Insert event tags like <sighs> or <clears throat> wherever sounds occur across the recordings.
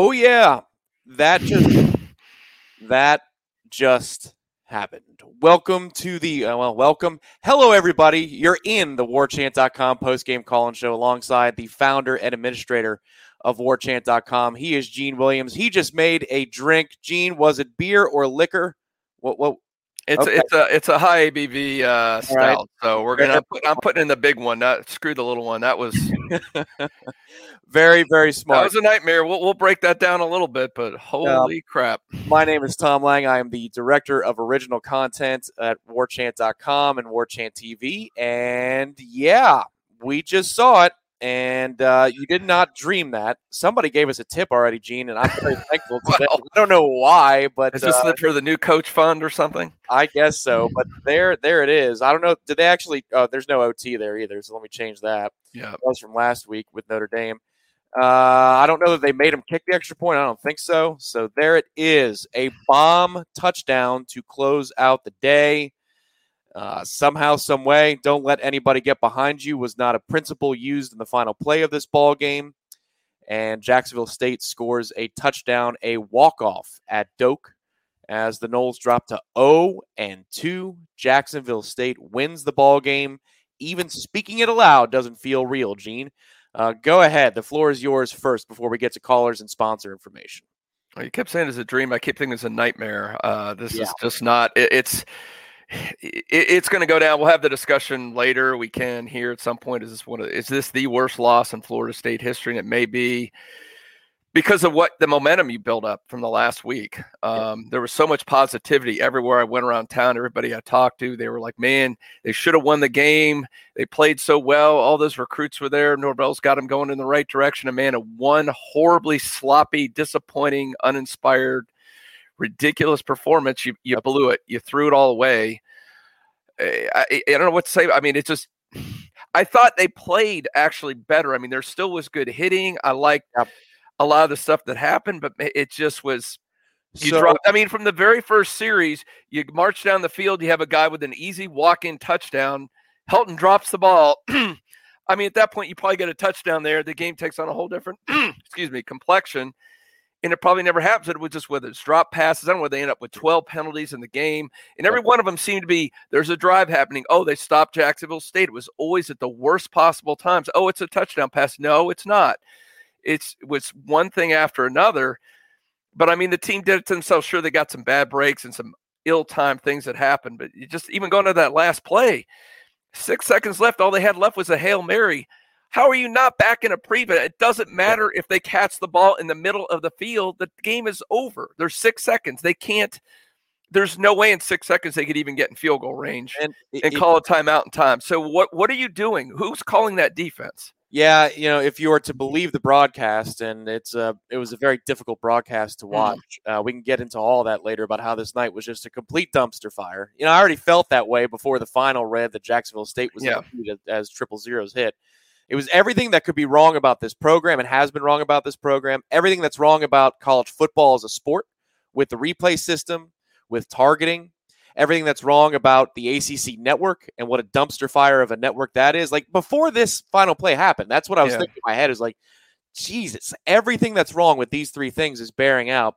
Oh yeah, that just that just happened. Welcome to the uh, well, welcome. Hello everybody. You're in the warchant.com post-game call and show alongside the founder and administrator of warchant.com. He is Gene Williams. He just made a drink. Gene, was it beer or liquor? What what It's Okay. it's a it's a high ABV uh, stout. right. So we're gonna put, I'm putting in the big one. Not screw the little one. That was <laughs> very very smart. that was a nightmare. We'll we'll break that down a little bit, but holy crap! My name is Tom Lang. I am the director of original content at warchant.com and warchant TV. And yeah, we just saw it. And uh, you did not dream that. Somebody gave us a tip already, Gene, and I'm very <laughs> thankful today. Well, I don't know why, but Is this uh, for the new coach fund or something? I guess so. But there, there it is. I don't know. Did they actually? Oh, there's no OT there either. So let me change that. Yeah. That was from last week with Notre Dame. Uh, I don't know that they made him kick the extra point. I don't think so. So there it is, a bomb touchdown to close out the day. Uh, somehow, some way, don't let anybody get behind you was not a principle used in the final play of this ball game. And Jacksonville State scores a touchdown, a walk off at Doak as the Noles drop to 0 and 2. Jacksonville State wins the ball game. Even speaking it aloud doesn't feel real, Gene. Uh, go ahead. The floor is yours first before we get to callers and sponsor information. Well, you kept saying it's a dream. I keep thinking it's a nightmare. Uh, this Yeah. is just not. It, it's it, it's going to go down. We'll have the discussion later. We can here at some point. Is this one? Of, is this the worst loss in Florida State history? And it may be because of what the momentum you built up from the last week. Um, There was so much positivity everywhere I went around town. Everybody I talked to, they were like, "Man, they should have won the game. They played so well. All those recruits were there. Norvell's got them going in the right direction." And man, a one horribly sloppy, disappointing, uninspired, ridiculous performance. You you blew it. You threw it all away. Eh, I, I don't know what to say. I mean, it just. I thought they played actually better. I mean, there still was good hitting. I liked Yep. A lot of the stuff that happened, but it just was you So- drop. I mean, from the very first series, you march down the field. You have a guy with an easy walk-in touchdown. Helton drops the ball. <clears throat> I mean, at that point, you probably get a touchdown there. The game takes on a whole different, <clears throat> excuse me, complexion. And it probably never happens. It was just whether it's drop passes. I don't know whether they end up with 12 penalties in the game. And every one of them seemed to be there's a drive happening. Oh, they stopped Jacksonville State. It was always at the worst possible times. Oh, it's a touchdown pass. No, it's not. It's it was one thing after another. But I mean, the team did it to themselves. Sure, they got some bad breaks and some ill-timed things that happened. But you just even going to that last play, six seconds left. All they had left was a hail mary. How are you not back in a prevent? It doesn't matter if they catch the ball in the middle of the field. The game is over. There's six seconds. They can't. There's no way in six seconds they could even get in field goal range And, and it- call a timeout in time. So what what are you doing? Who's calling that defense? Yeah, you know, if you were to believe the broadcast, and it's a, it was a very difficult broadcast to Mhm. watch. Uh, we can get into all that later about how this night was just a complete dumpster fire. You know, I already felt that way before the final read that Jacksonville State was Yeah. as triple zeros hit. It was everything that could be wrong about this program and has been wrong about this program. Everything that's wrong about college football as a sport, with the replay system, with targeting, everything that's wrong about the ACC network and what a dumpster fire of a network that is. Like before this final play happened, that's what I was Yeah. thinking in my head is like, Jesus, everything that's wrong with these three things is bearing out.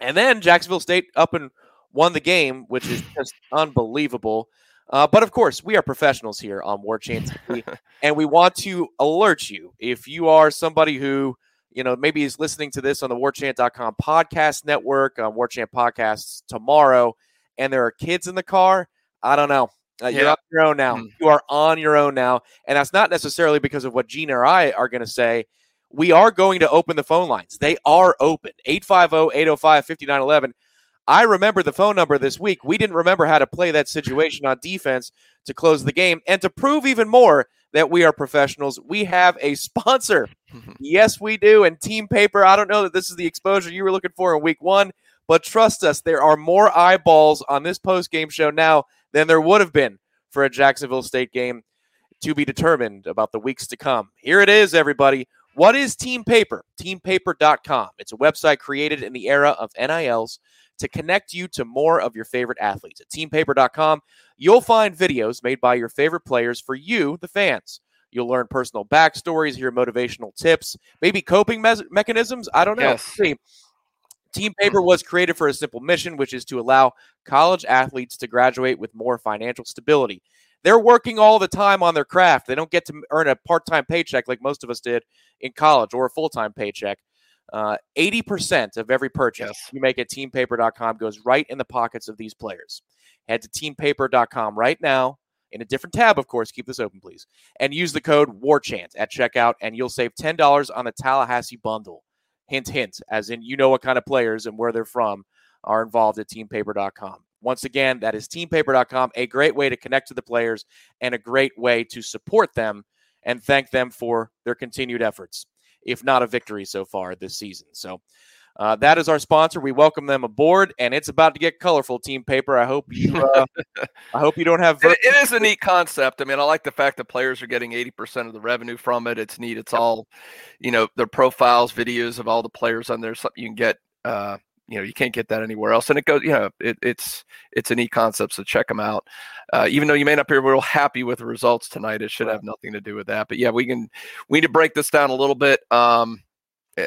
And then Jacksonville State up and won the game, which is <laughs> just unbelievable. Uh, but of course, we are professionals here on War Chant <laughs> and we want to alert you if you are somebody who you know maybe is listening to this on the warchant.com podcast network on warchant podcasts tomorrow and there are kids in the car i don't know. Uh, you're on your own now. Mm. you are on your own now and that's not necessarily because of what gina or i are going to say. We are going to open the phone lines. They are open. oh, 850-805-5911 i remember the phone number this week. We didn't remember how to play that situation on defense to close the game and to prove even more that we are professionals we have a sponsor. <laughs> Yes, we do. And team paper, I don't know that this is the exposure you were looking for in week one, but trust us, there are more eyeballs on this post game show now than there would have been for a Jacksonville State game to be determined about the weeks to come. Here it is, everybody. What is Team Paper? Teampaper.com. It's a website created in the era of NILs to connect you to more of your favorite athletes. At teampaper.com, you'll find videos made by your favorite players for you, the fans. You'll learn personal backstories, hear motivational tips, maybe coping mes- mechanisms. I don't know. Yes. See, Team Paper was created for a simple mission, which is to allow college athletes to graduate with more financial stability. They're working all the time on their craft. They don't get to earn a part time paycheck like most of us did in college or a full time paycheck. Uh, 80% of every purchase Yes. you make at teampaper.com goes right in the pockets of these players. Head to teampaper.com right now in a different tab, of course. Keep this open, please. And use the code WARCHANT at checkout, and you'll save $10 on the Tallahassee bundle. Hint, hint, as in you know what kind of players and where they're from are involved at teampaper.com. Once again, that is teampaper.com, a great way to connect to the players and a great way to support them and thank them for their continued efforts, if not a victory so far this season. So, uh, that is our sponsor. We welcome them aboard, and it's about to get colorful. Team Paper. I hope you. Uh, <laughs> I hope you don't have. It, it is a neat concept. I mean, I like the fact that players are getting 80% of the revenue from it. It's neat. It's all, you know, their profiles, videos of all the players on there. Something you can get, uh, you know, you can't get that anywhere else. And it goes, you know, it, it's it's a neat concept. So check them out. Uh, even though you may not be real happy with the results tonight, it should have nothing to do with that. But yeah, we can we need to break this down a little bit. Um,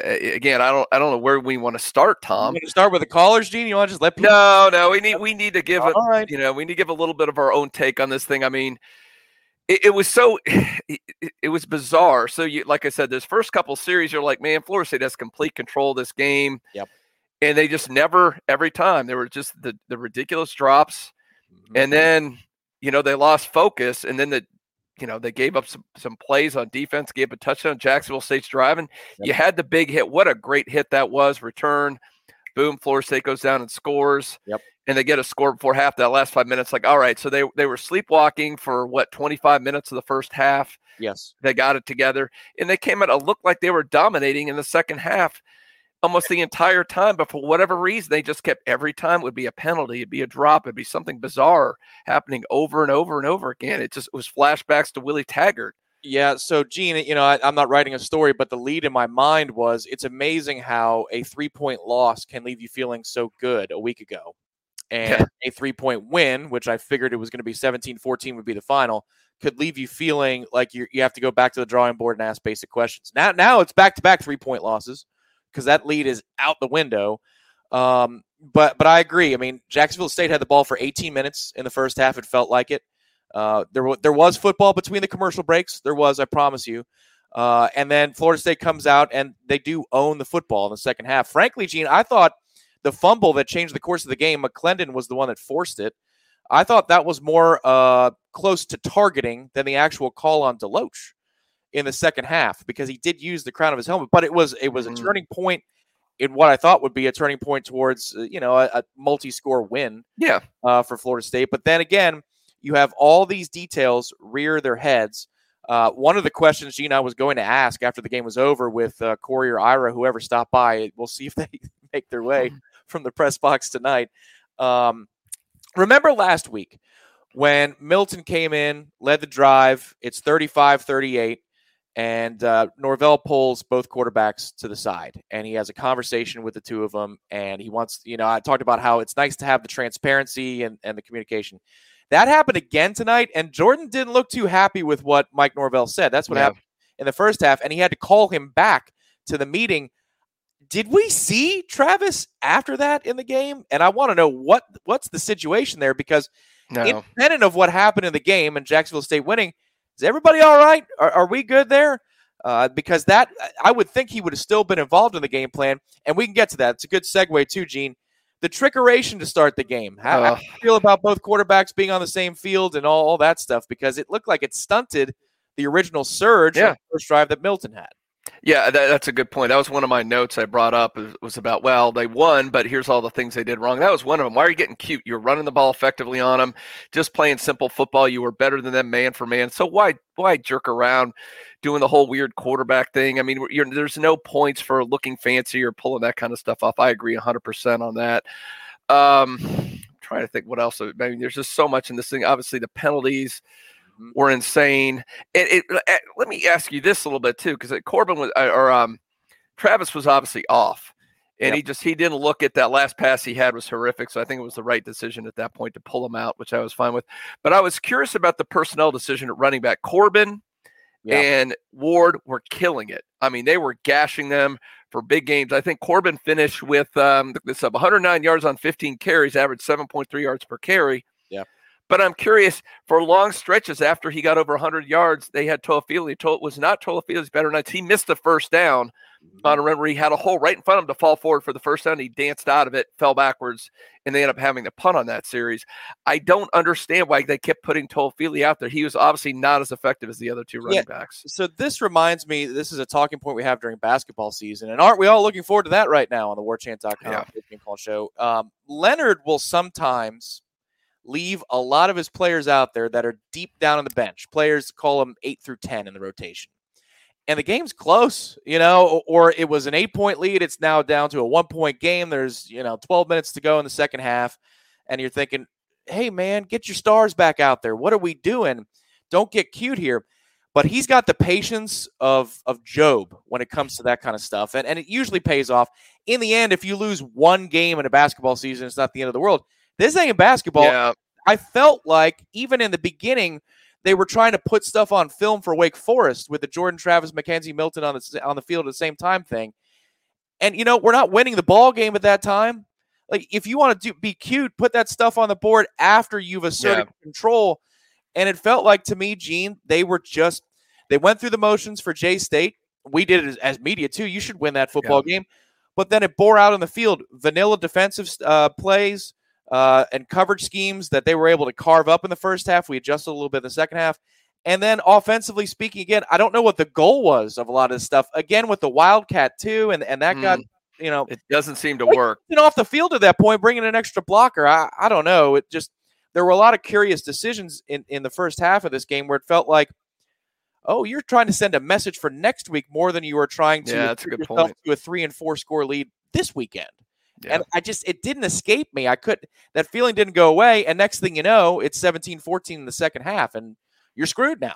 again, I don't I don't know where we want to start, Tom. to start with the callers, Gene. You want to just let people? No, no, we need we need to give All right. you know we need to give a little bit of our own take on this thing i mean it, it was so <sighs> it, it- was bizarre so you like i said this first couple series you're like man florida state has complete control of this game Yep. and they just never every time there were just the, the ridiculous drops Mhm. and then you know they lost focus and then the you know they gave up some, some plays on defense gave a touchdown. Jacksonville state's driving. Yep. you had the big hit. What a great hit that was. Return. Boom florida state goes down and scores. Yep. and they get a score before half. That last five minutes like all right so they they were sleepwalking for what 25 minutes of the first half? Yes. they got it together. And they came out it looked like they were dominating in the second half almost the entire time but for whatever reason they just kept every time it would be a penalty it'd be a drop it'd be something bizarre happening over and over and over again it just it was flashbacks to willie taggart Yeah. So, Gene, you know, I, I'm not writing a story, but the lead in my mind was it's amazing how a three point loss can leave you feeling so good a week ago. And Yeah. a three point win, which I figured it was going to be 17 14 would be the final, could leave you feeling like you you have to go back to the drawing board and ask basic questions. Now, now it's back to back three point losses because that lead is out the window. Um, but but I agree. I mean, Jacksonville State had the ball for 18 minutes in the first half. It felt like it. Uh, there, there was football between the commercial breaks. There was, I promise you. Uh, and then Florida State comes out and they do own the football in the second half. Frankly, Gene, I thought the fumble that changed the course of the game, McClendon was the one that forced it. I thought that was more uh, close to targeting than the actual call on Deloach in the second half because he did use the crown of his helmet. But it was it was a Mm. turning point in what I thought would be a turning point towards uh, you know a, a multi-score win yeah uh, for Florida State. But then again, you have all these details rear their heads. Uh, one of the questions, Gene, I was going to ask after the game was over with uh, Corey or Ira, whoever stopped by, we'll see if <laughs> they make their way from the press box tonight. Um, remember last week when Milton came in, led the drive, it's 35 38, and uh, Norvell pulls both quarterbacks to the side, and he has a conversation with the two of them, and he wants, you know, I talked about how it's nice to have the transparency and, and the communication. That happened again tonight, and Jordan didn't look too happy with what Mike Norvell said. That's what Yeah. happened in the first half, and he had to call him back to the meeting. Did we see Travis after that in the game? And I want to know what what's the situation there because No. independent of what happened in the game and Jacksonville State winning, is everybody all right? Are, are we good there? Uh, because that I would think he would have still been involved in the game plan, and we can get to that. It's a good segue too, Gene. The trickeration to start the game. How, how do you feel about both quarterbacks being on the same field and all, all that stuff? Because it looked like it stunted the original surge Yeah. first drive that Milton had. Yeah, that, that's a good point. That was one of my notes I brought up. Was, was about well, they won, but here's all the things they did wrong. That was one of them. Why are you getting cute? You're running the ball effectively on them, just playing simple football. You were better than them man for man. So why why jerk around doing the whole weird quarterback thing? I mean, there's no points for looking fancy or pulling that kind of stuff off. I agree 100 percent on that. Um, I'm trying to think what else. I mean, there's just so much in this thing. Obviously, the penalties. Were insane. It, it, eh, let me ask you this a little bit too, because Corbin was uh, or um, Travis was obviously off, and Yep. he just he didn't look at that last pass he had was horrific. So I think it was the right decision at that point to pull him out, which I was fine with. But I was curious about the personnel decision at running back. Corbin Yeah. and Ward were killing it. I mean, they were gashing them for big games. I think Corbin finished with um, this up 109 yards on 15 carries, averaged 7.3 yards per carry. But I'm curious for long stretches after he got over 100 yards, they had Toafili. To- was not Toafili's better nights. He missed the first down on a run where he had a hole right in front of him to fall forward for the first down. He danced out of it, fell backwards, and they ended up having to punt on that series. I don't understand why they kept putting Toafili out there. He was obviously not as effective as the other two running Yeah. backs. So this reminds me, this is a talking point we have during basketball season, and aren't we all looking forward to that right now on the WarChant.com Yeah. Call Show? Um, Leonard will sometimes leave a lot of his players out there that are deep down on the bench. Players call them eight through ten in the rotation, and the game's close, you know, or, it was an eight-point lead. It's now down to a one-point game. There's you know 12 minutes to go in the second half, and you're thinking, "Hey, man, get your stars back out there. What are we doing? Don't get cute here." but he's got the patience of of Job when it comes to that kind of stuff, and and it usually pays off. In the end, if you lose one game in a basketball season, it's not the end of the world. This ain't basketball. yeah, I felt like even in the beginning, they were trying to put stuff on film for Wake Forest with the Jordan Travis, McKenzie Milton on the on the field at the same time thing. And you know, we're not winning the ball game at that time. Like if you want to do, be cute, put that stuff on the board after you've asserted control. And it felt like to me, Gene, they were just they went through the motions for J State. We did it as, as media too. You should win that football game. But then it bore out on the field. Vanilla defensive uh, plays uh, and coverage schemes that they were able to carve up in the first half. We adjusted a little bit in the second half. And then offensively speaking, again, I don't know what the goal was of a lot of this stuff. Again, with the Wildcat too, and, and that got, you know, it doesn't seem to work. been off the field at that point, bringing an extra blocker. I, I don't know. It just there were a lot of curious decisions in in the first half of this game where it felt like, oh, you're trying to send a message for next week more than you were trying to Yeah, that's a good point. to a three and four score lead this weekend. Yeah. And I just it didn't escape me. I could that feeling didn't go away. And next thing you know, it's 17-14 in the second half, and you're screwed now.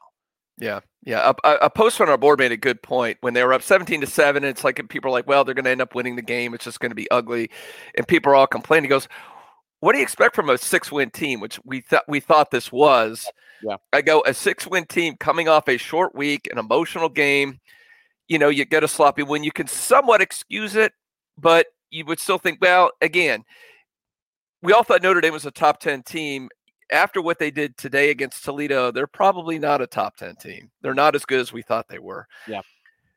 Yeah, yeah. A, a, uh, a post on our board made a good point when they were up seventeen to seven. It's like people are like, "Well, they're going to end up winning the game. It's just going to be ugly," and people are all complaining. He goes, "What do you expect from a six-win team?" Which we thought we thought this was. Yeah. I go a six-win team coming off a short week, an emotional game. You know, you get a sloppy win. You can somewhat excuse it, but you would still think, well, again, we all thought Notre Dame was a top ten team after what they did today against Toledo, they're probably not a top 10 team. They're not as good as we thought they were. Yeah.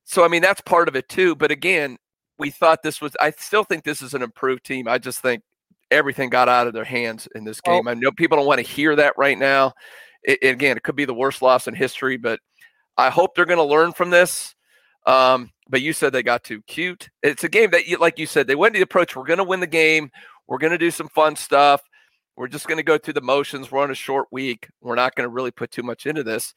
So, I mean, that's part of it too. But again, we thought this was, I still think this is an improved team. I just think everything got out of their hands in this Well- game. I know people don't want to hear that right now. It, again, it could be the worst loss in history, but I hope they're going to learn from this. Um, but you said they got too cute. It's a game that, you, like you said, they went to the approach. We're going to win the game. We're going to do some fun stuff. We're just going to go through the motions. We're on a short week. We're not going to really put too much into this.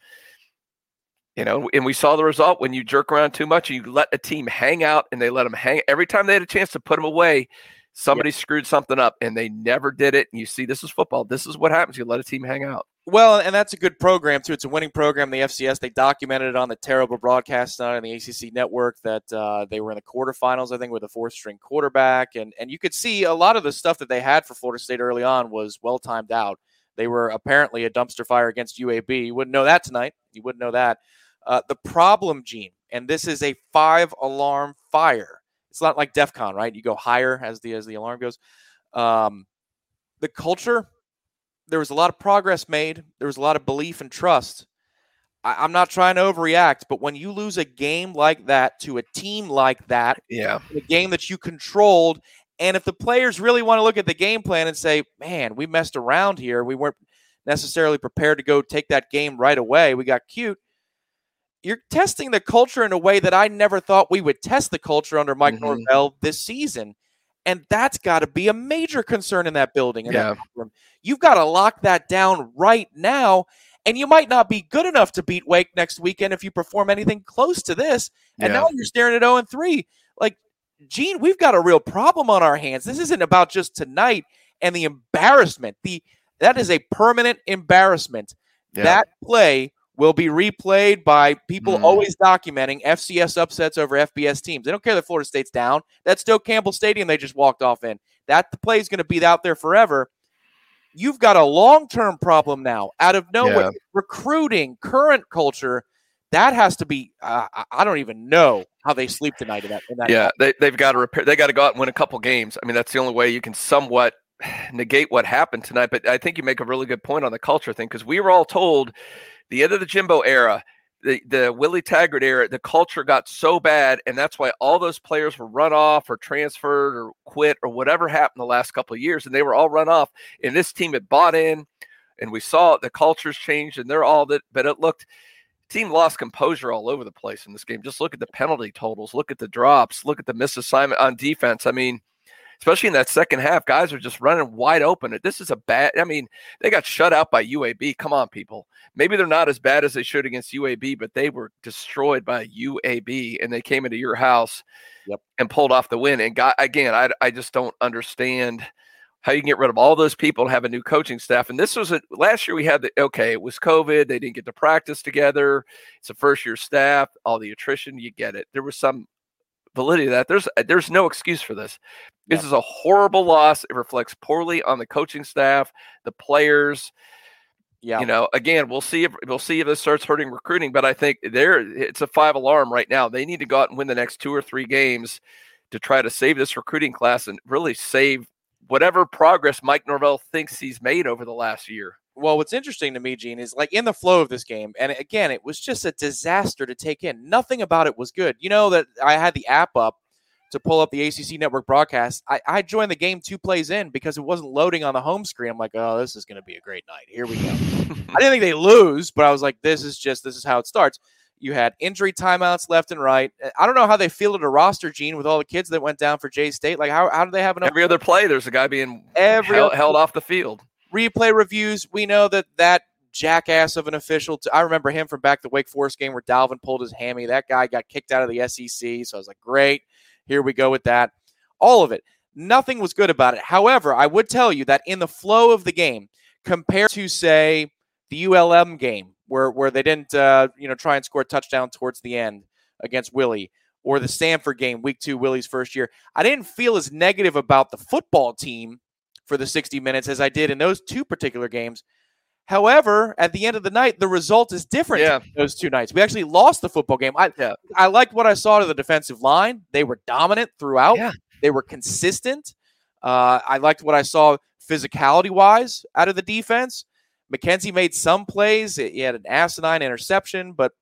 You know, and we saw the result when you jerk around too much, and you let a team hang out and they let them hang. Every time they had a chance to put them away, somebody screwed something up and they never did it. And you see, this is football. This is what happens. You let a team hang out. Well, and that's a good program too. It's a winning program. The FCS they documented it on the terrible broadcast on the ACC network that uh, they were in the quarterfinals, I think, with a fourth string quarterback, and and you could see a lot of the stuff that they had for Florida State early on was well timed out. They were apparently a dumpster fire against UAB. You wouldn't know that tonight. You wouldn't know that. Uh, the problem, Gene, and this is a five alarm fire. It's not like DEF CON, right? You go higher as the as the alarm goes. Um, the culture there was a lot of progress made. There was a lot of belief and trust. I, am not trying to overreact, but when you lose a game like that to a team like that, yeah, a game that you controlled, and if the players really want to look at the game plan and say, "Man, we messed around here. We weren't necessarily prepared to go take that game right away. We got cute." You're testing the culture in a way that I never thought we would test the culture under Mike mm-hmm. Norvell this season. And that's got to be a major concern in that building. In yeah. That You've got to lock that down right now. And you might not be good enough to beat Wake next weekend if you perform anything close to this. And yeah. now you're staring at 0 and 3. Like, Gene, we've got a real problem on our hands. This isn't about just tonight and the embarrassment. The that is a permanent embarrassment. Yeah. That play will be replayed by people mm. always documenting FCS upsets over FBS teams. They don't care that Florida State's down. That's still Campbell Stadium they just walked off in. That the play is going to be out there forever. You've got a long term problem now out of nowhere. Yeah. Recruiting, current culture. That has to be. Uh, I don't even know how they sleep tonight in that. In that yeah, they, they've got to repair. They got to go out and win a couple games. I mean, that's the only way you can somewhat <sighs> negate what happened tonight. But I think you make a really good point on the culture thing because we were all told the end of the Jimbo era, the, the Willie Taggart era, the culture got so bad, and that's why all those players were run off or transferred or quit or whatever happened the last couple of years, and they were all run off. And this team had bought in, and we saw the cultures changed, and they're all that. But it looked team lost composure all over the place in this game. Just look at the penalty totals, look at the drops, look at the misassignment on defense. I mean, especially in that second half, guys are just running wide open. This is a bad. I mean, they got shut out by UAB. Come on, people. Maybe they're not as bad as they should against UAB, but they were destroyed by UAB, and they came into your house yep. and pulled off the win. And got again, I I just don't understand how you can get rid of all those people and have a new coaching staff. And this was a, last year we had the okay, it was COVID. They didn't get to practice together. It's a first year staff, all the attrition, you get it. There was some validity of that. There's uh, there's no excuse for this. This yeah. is a horrible loss. It reflects poorly on the coaching staff, the players. Yeah. You know, again, we'll see if we'll see if this starts hurting recruiting, but I think there it's a five alarm right now. They need to go out and win the next two or three games to try to save this recruiting class and really save whatever progress Mike Norvell thinks he's made over the last year well, what's interesting to me, Gene, is like in the flow of this game, and again, it was just a disaster to take in. Nothing about it was good. You know that I had the app up to pull up the ACC network broadcast. I, I joined the game two plays in because it wasn't loading on the home screen. I'm like, oh, this is going to be a great night. Here we go. I didn't think they lose, but I was like, this is just this is how it starts. You had injury timeouts left and right. Uh, I don't know how they fielded a roster, Gene, with all the kids that went down for Jay State. Like, how, how do they have enough? Every other play, there's a guy being every held, held off the field replay reviews, we know that that jackass of an official. T- I remember him from back the Wake Forest game where Dalvin pulled his hammy. That guy got kicked out of the SEC. So I was like, great, here we go with that. All of it. Nothing was good about it. However, I would tell you that in the flow of the game, compared to say the ULM game where where they didn't uh, you know try and score a touchdown towards the end against Willie, or the Stanford game, week two, Willie's first year, I didn't feel as negative about the football team for the 60 minutes as I did in those two particular games. However, at the end of the night, the result is different yeah. those two nights. We actually lost the football game. I yeah. I liked what I saw to the defensive line. They were dominant throughout. Yeah. They were consistent. Uh, I liked what I saw physicality wise out of the defense. McKenzie made some plays. He had an asinine interception, but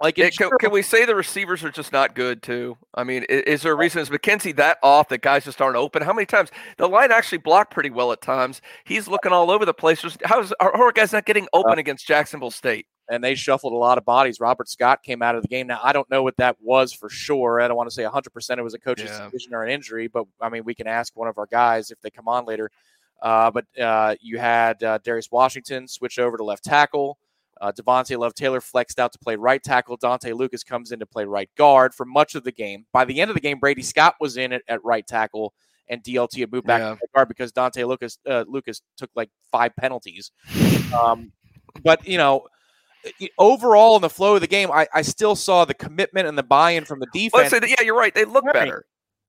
like, it, can, can, we say the receivers are just not good too? I mean, is, is, there a reason? Is McKenzie that off that guys just aren't open? How many times the line actually blocked pretty well at times? He's looking all over the place. How's our, our guys not getting open uh, against Jacksonville State? And they shuffled a lot of bodies. Robert Scott came out of the game. Now I don't know what that was for sure. I don't want to say 100 percent it was a coach's yeah. decision or an injury, but I mean we can ask one of our guys if they come on later. Uh, but uh, you had uh, Darius Washington switch over to left tackle. Uh, Devontay Love Taylor flexed out to play right tackle. Dontae Lucas comes in to play right guard for much of the game. By the end of the game, Brady Scott was in at, at right tackle, and DLT had moved back yeah. to guard because Dontae Lucas uh, Lucas took like five penalties. Um, but you know, overall in the flow of the game, I, I still saw the commitment and the buy-in from the Well, defense. so the- yeah, you're right. They look Right. better.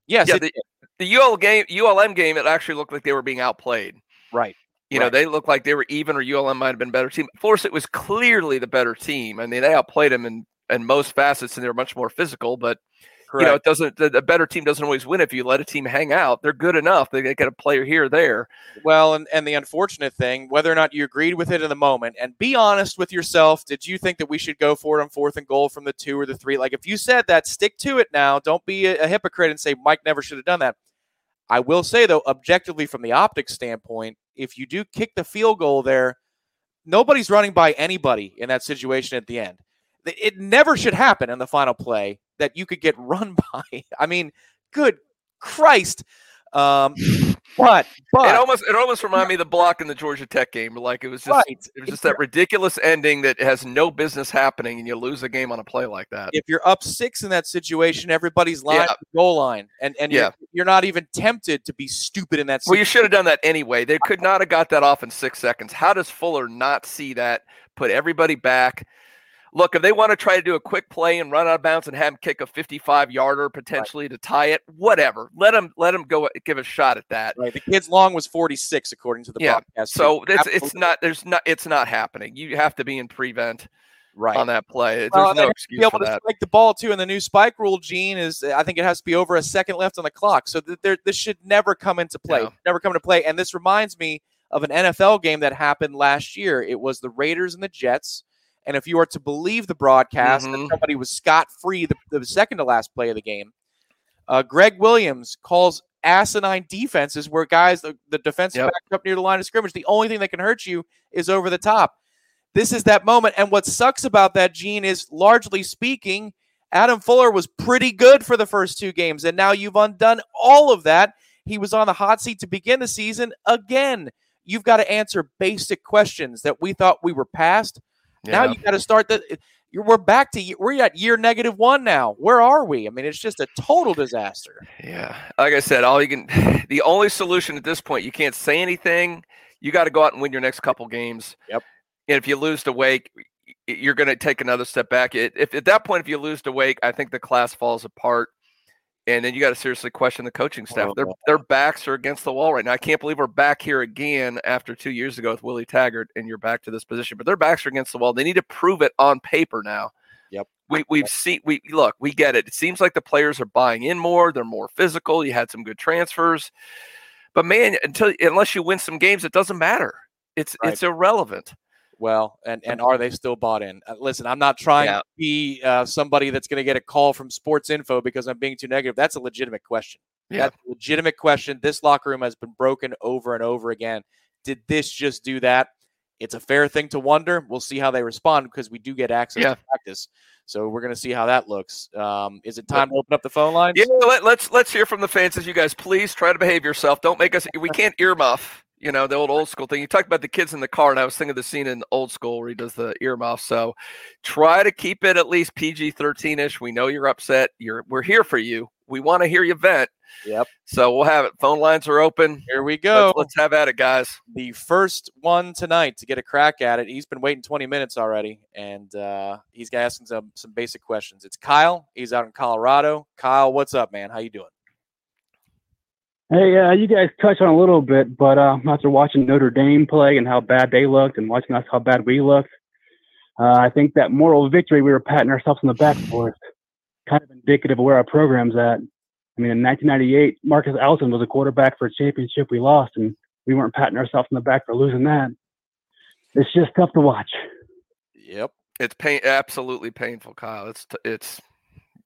yes, yeah, the, the UL game, ULM game, it actually looked like they were being outplayed. right. You know, they looked like they were even, or ULM might have been a better team. It was clearly the better team. I mean, they outplayed them in, in most facets, and they were much more physical. But Correct. you know, it doesn't. The, the better team doesn't always win if you let a team hang out. They're good enough. They get a player here or there. Well, and, and the unfortunate thing, whether or not you agreed with it in the moment, and be honest with yourself, did you think that we should go for it on fourth and goal from the two or the three? Like, if you said that, stick to it now. Don't be a, a hypocrite and say Mike never should have done that. I will say, though, objectively from the optics standpoint, if you do kick the field goal there, nobody's running by anybody in that situation at the end. It- never should happen in the final play that you could get <laughs> run by. I mean, good Christ. Um, but, <laughs> but it almost it almost reminded me of the block in the Georgia Tech game. Like it was just right. it was just that ridiculous ending that has no business happening, and you lose a game on a play like that. if you're up six in that situation, everybody's line Yeah. goal line, and and Yeah. you're, you're not even tempted to be stupid in that. Situation. Well, you should have done that anyway. They could not have got that off in six seconds. How does Fuller not see that? Put everybody back. Look, if they want to try to do a quick play and run out of bounds and have him kick a 55 yarder potentially to tie it, whatever. Let him let him go give a shot at that. Right. The kid's long was 46, according to the Yeah, broadcast. So it's it's not there's not it's not happening. You have to be in prevent right. on that play. There's Well, no excuse be able for to that. spike the ball too. And the new spike rule, Gene, is I think it has to be over a second left on the clock. So th- there, this should never come into play. No. Never come into play. And this reminds me of an NFL game that happened last year. It was the Raiders and the Jets. And if you are to believe the broadcast, that Mhm. somebody was scot free the, the second to last play of the game. Uh, Gregg Williams calls asinine defenses where guys, the, the defensive Yep. back up near the line of scrimmage, the only thing that can hurt you is over the top. This is that moment. And what sucks about that, Gene, is largely speaking, Adam Fuller was pretty good for the first two games. And now you've undone all of that. He was on the hot seat to begin the season again. You've got to answer basic questions that we thought we were past. Now Yeah. you got to start the. you're- We're back to we're at year negative one now. Where are we? I mean, it's just a total disaster. Yeah. Like I said, all you can <laughs> the only solution at this point, you can't say anything. You got to go out and win your next couple games. Yep. And if you lose to Wake, you're going to take another step back. It, if at that point, if you lose to Wake, I think the class falls apart. And then you got to seriously question the coaching staff. Their Oh. their backs are against the wall right now. I can't believe we're back here again after two years ago with Willie Taggart, and you're back to this position. But their backs are against the wall. They need to prove it on paper now. Yep. We we've seen we look, we get it. It seems like the players are buying in more, they're more physical. You had some good transfers. But man, until unless you win some games, it doesn't matter. It's Right. it's irrelevant. Well, and and are they still bought in? Uh, listen, I'm not trying Yeah. to be uh, somebody that's going to get a call from Sports Info because I'm being too negative. That's a legitimate question. Yeah. That's a legitimate question. This locker room has been broken over and over again. Did this just do that? It's a fair thing to wonder. We'll see how they respond because we do get access Yeah. to practice. So we're going to see how that looks. Um, is it time to open up the phone lines? Yeah, let, let's let's hear from the fans as you guys please try to behave yourself. Don't make us we can't earmuff, you know, the old old school thing. You talked about the kids in the car, and I was thinking of the scene in old school where he does the earmuff. So try to keep it at least PG thirteen ish. We know you're upset. You're we're here for you. We want to hear you vent. Yep. So we'll have it. Phone lines are open. Here we go. Let's, let's have at it, guys. the first one tonight to get a crack at it. He's been waiting 20 minutes already, and uh, he's asking some some basic questions. It's Kyle. He's out in Colorado. Kyle, what's up, man? How you doing? Hey, uh, you guys touched on a little bit, but uh, after watching Notre Dame play and how bad they looked, and watching us how bad we looked, uh, I think that moral victory we were patting ourselves on the back for is kind of indicative of where our program's at. I mean, in 1998, Marcus Allison was a quarterback for a championship we lost, and we weren't patting ourselves on the back for losing that. It's just tough to watch. Yep. It's pain, absolutely painful, Kyle. It's t- it's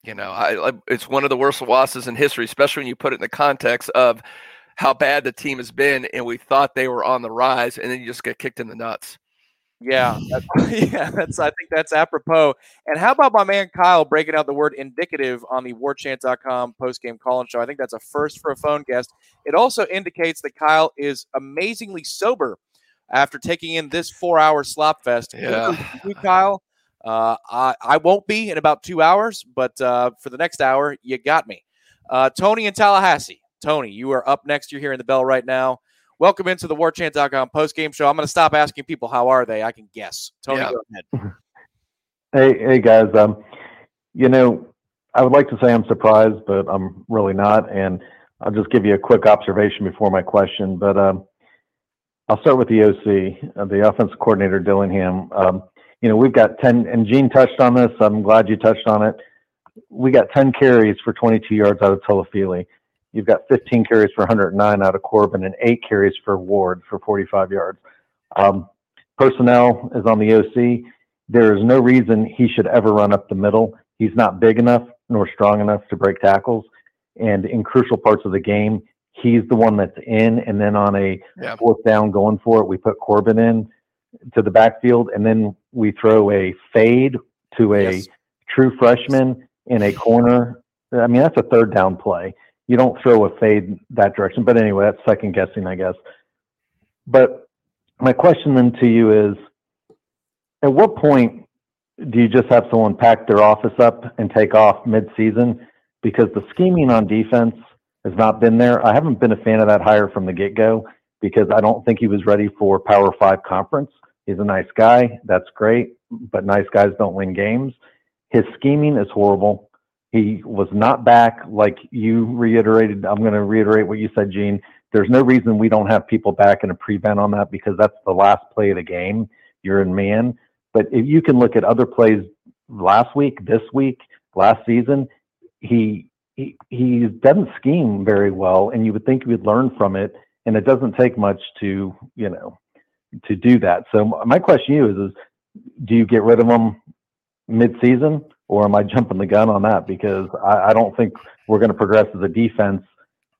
you know, I, it's one of the worst losses in history, especially when you put it in the context of how bad the team has been, and we thought they were on the rise, and then you just get kicked in the nuts. Yeah, that's, <laughs> yeah. That's I think that's apropos. And how about my man Kyle breaking out the word indicative on the WarChant.com post-game call-in show? I think that's a first for a phone guest. It also indicates that Kyle is amazingly sober after taking in this four-hour slop fest. Yeah. you, Kyle. Uh, I, I won't be in about two hours, but uh, for the next hour, you got me. Uh, Tony in Tallahassee. Tony, you are up next. You're hearing the bell right now. Welcome into the WarChant.com post game show. I'm going to stop asking people how are they. I can guess. Tony, Yeah. go ahead. <laughs> Hey, hey guys. Um, you know, I would like to say I'm surprised, but I'm really not. And I'll just give you a quick observation before my question. But um, I'll start with the OC, uh, the offensive coordinator Dillingham. Um, you know, we've got 10, and Gene touched on this. I'm glad you touched on it. We got 10 carries for 22 yards out of Toafili. You've got 15 carries for 109 out of Corbin and eight carries for Ward for 45 yards. Um, personnel is on the OC. There is no reason he should ever run up the middle. He's not big enough nor strong enough to break tackles. And in crucial parts of the game, he's the one that's in. And then on a Yeah. fourth down going for it, we put Corbin in to the backfield, and then we throw a fade to a Yes. true freshman in a corner. I mean, that's a third down play. You don't throw a fade that direction. But anyway, that's second guessing, I guess. But my question then to you is at what point do you just have someone pack their office up and take off mid-season because the scheming on defense has not been there. I haven't been a fan of that hire from the get-go because I don't think he was ready for Power 5 conference. He's a nice guy, that's great, but nice guys don't win games. His scheming is horrible. He was not back like you reiterated. I'm going to reiterate what you said, Gene. There's no reason we don't have people back in a prevent on that because that's the last play of the game. You're in man. But if you can look at other plays last week, this week, last season, he he he doesn't scheme very well, and you would think you would learn from it. And it doesn't take much to you know to do that. So my question to you is: is do you get rid of them mid-season, or am I jumping the gun on that? Because I, I don't think we're going to progress as a defense.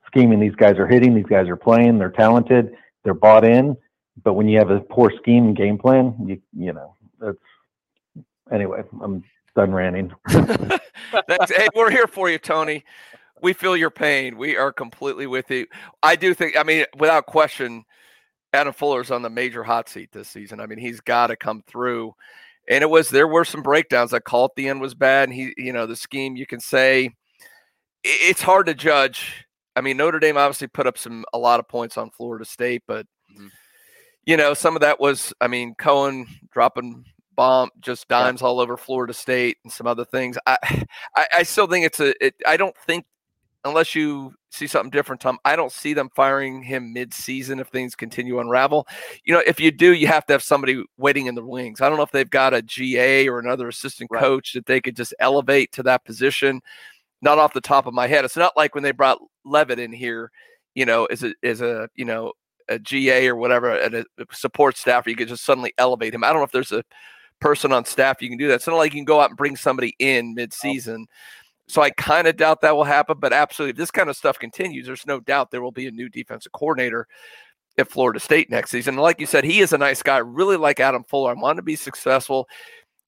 Scheming, these guys are hitting, these guys are playing, they're talented, they're bought in. But when you have a poor scheme and game plan, you you know that's anyway. I'm done ranting. <laughs> <laughs> Thanks. hey, we're here for you, Tony. We feel your pain. We are completely with you. I do think, I mean, without question, Adam Fuller's on the major hot seat this season. I mean, he's got to come through. And it was there were some breakdowns. That call at the end was bad. And he, you know, the scheme you can say it's hard to judge. I mean, Notre Dame obviously put up some a lot of points on Florida State, but Mhm. you know, some of that was, I mean, Coan dropping bomb just dimes all over Florida State and some other things. I, <sighs> I, I still think it's a. It, I don't think unless you see something different, Tom. I don't see them firing him mid-season if things continue to unravel. You know, if you do, you have to have somebody waiting in the wings. I don't know if they've got a GA or another assistant Right. coach that they could just elevate to that position. Not off the top of my head. It's not like when they brought Levitt in here, you know, as a as a you know a GA or whatever, and a support staff, you could just suddenly elevate him. I don't know if there's a person on staff you can do that. It's not like you can go out and bring somebody in mid-season. So I kind of doubt that will happen, but absolutely, if this kind of stuff continues, there's no doubt there will be a new defensive coordinator at Florida State next season. And like you said, he is a nice guy. I really like Adam Fuller. I want to be successful.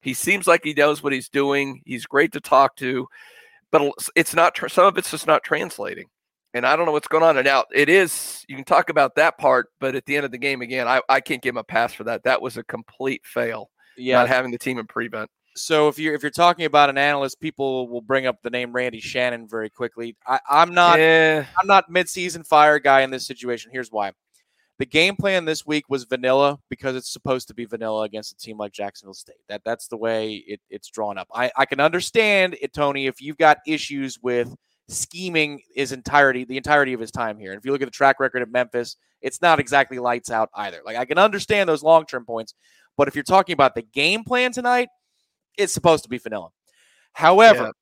He seems like he knows what he's doing. He's great to talk to, but it's not. Some of it's just not translating, and I don't know what's going on. And now it is. You can talk about that part, but at the end of the game, again, I, I can't give him a pass for that. That was a complete fail. Yeah. Not having the team in prevent. So if you're if you're talking about an analyst, people will bring up the name Randy Shannon very quickly. I, I'm not yeah. I'm not midseason fire guy in this situation. Here's why. The game plan this week was vanilla because it's supposed to be vanilla against a team like Jacksonville State. That that's the way it, it's drawn up. I, I can understand it, Tony, if you've got issues with scheming his entirety, the entirety of his time here. And if you look at the track record at Memphis, it's not exactly lights out either. Like I can understand those long term points, but if you're talking about the game plan tonight, it's supposed to be vanilla. However,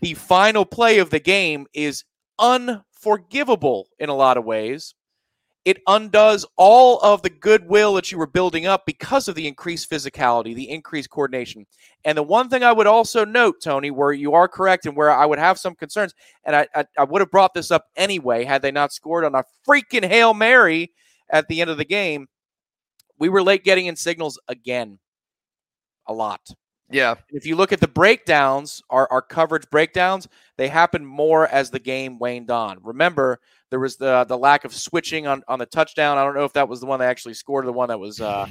the final play of the game is unforgivable in a lot of ways. It undoes all of the goodwill that you were building up because of the increased physicality, the increased coordination. And the one thing I would also note, Tony, where you are correct and where I would have some concerns, and I, I, I would have brought this up anyway had they not scored on a freaking Hail Mary at the end of the game. We were late getting in signals again. A lot. Yeah. And if you look at the breakdowns, our, our coverage breakdowns, they happened more as the game waned on. Remember, there was the the lack of switching on, on the touchdown. I don't know if that was the one that actually scored or the one that was uh,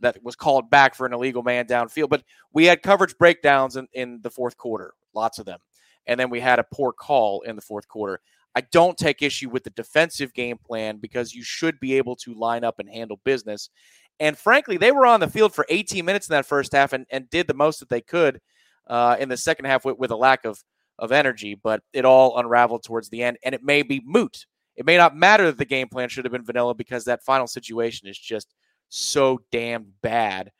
that was called back for an illegal man downfield. But we had coverage breakdowns in, in the fourth quarter, lots of them. And then we had a poor call in the fourth quarter. I don't take issue with the defensive game plan because you should be able to line up and handle business. And frankly, they were on the field for 18 minutes in that first half and, and did the most that they could uh, in the second half with, with a lack of, of energy, but it all unraveled towards the end. And it may be moot. It may not matter that the game plan should have been vanilla because that final situation is just so damn bad.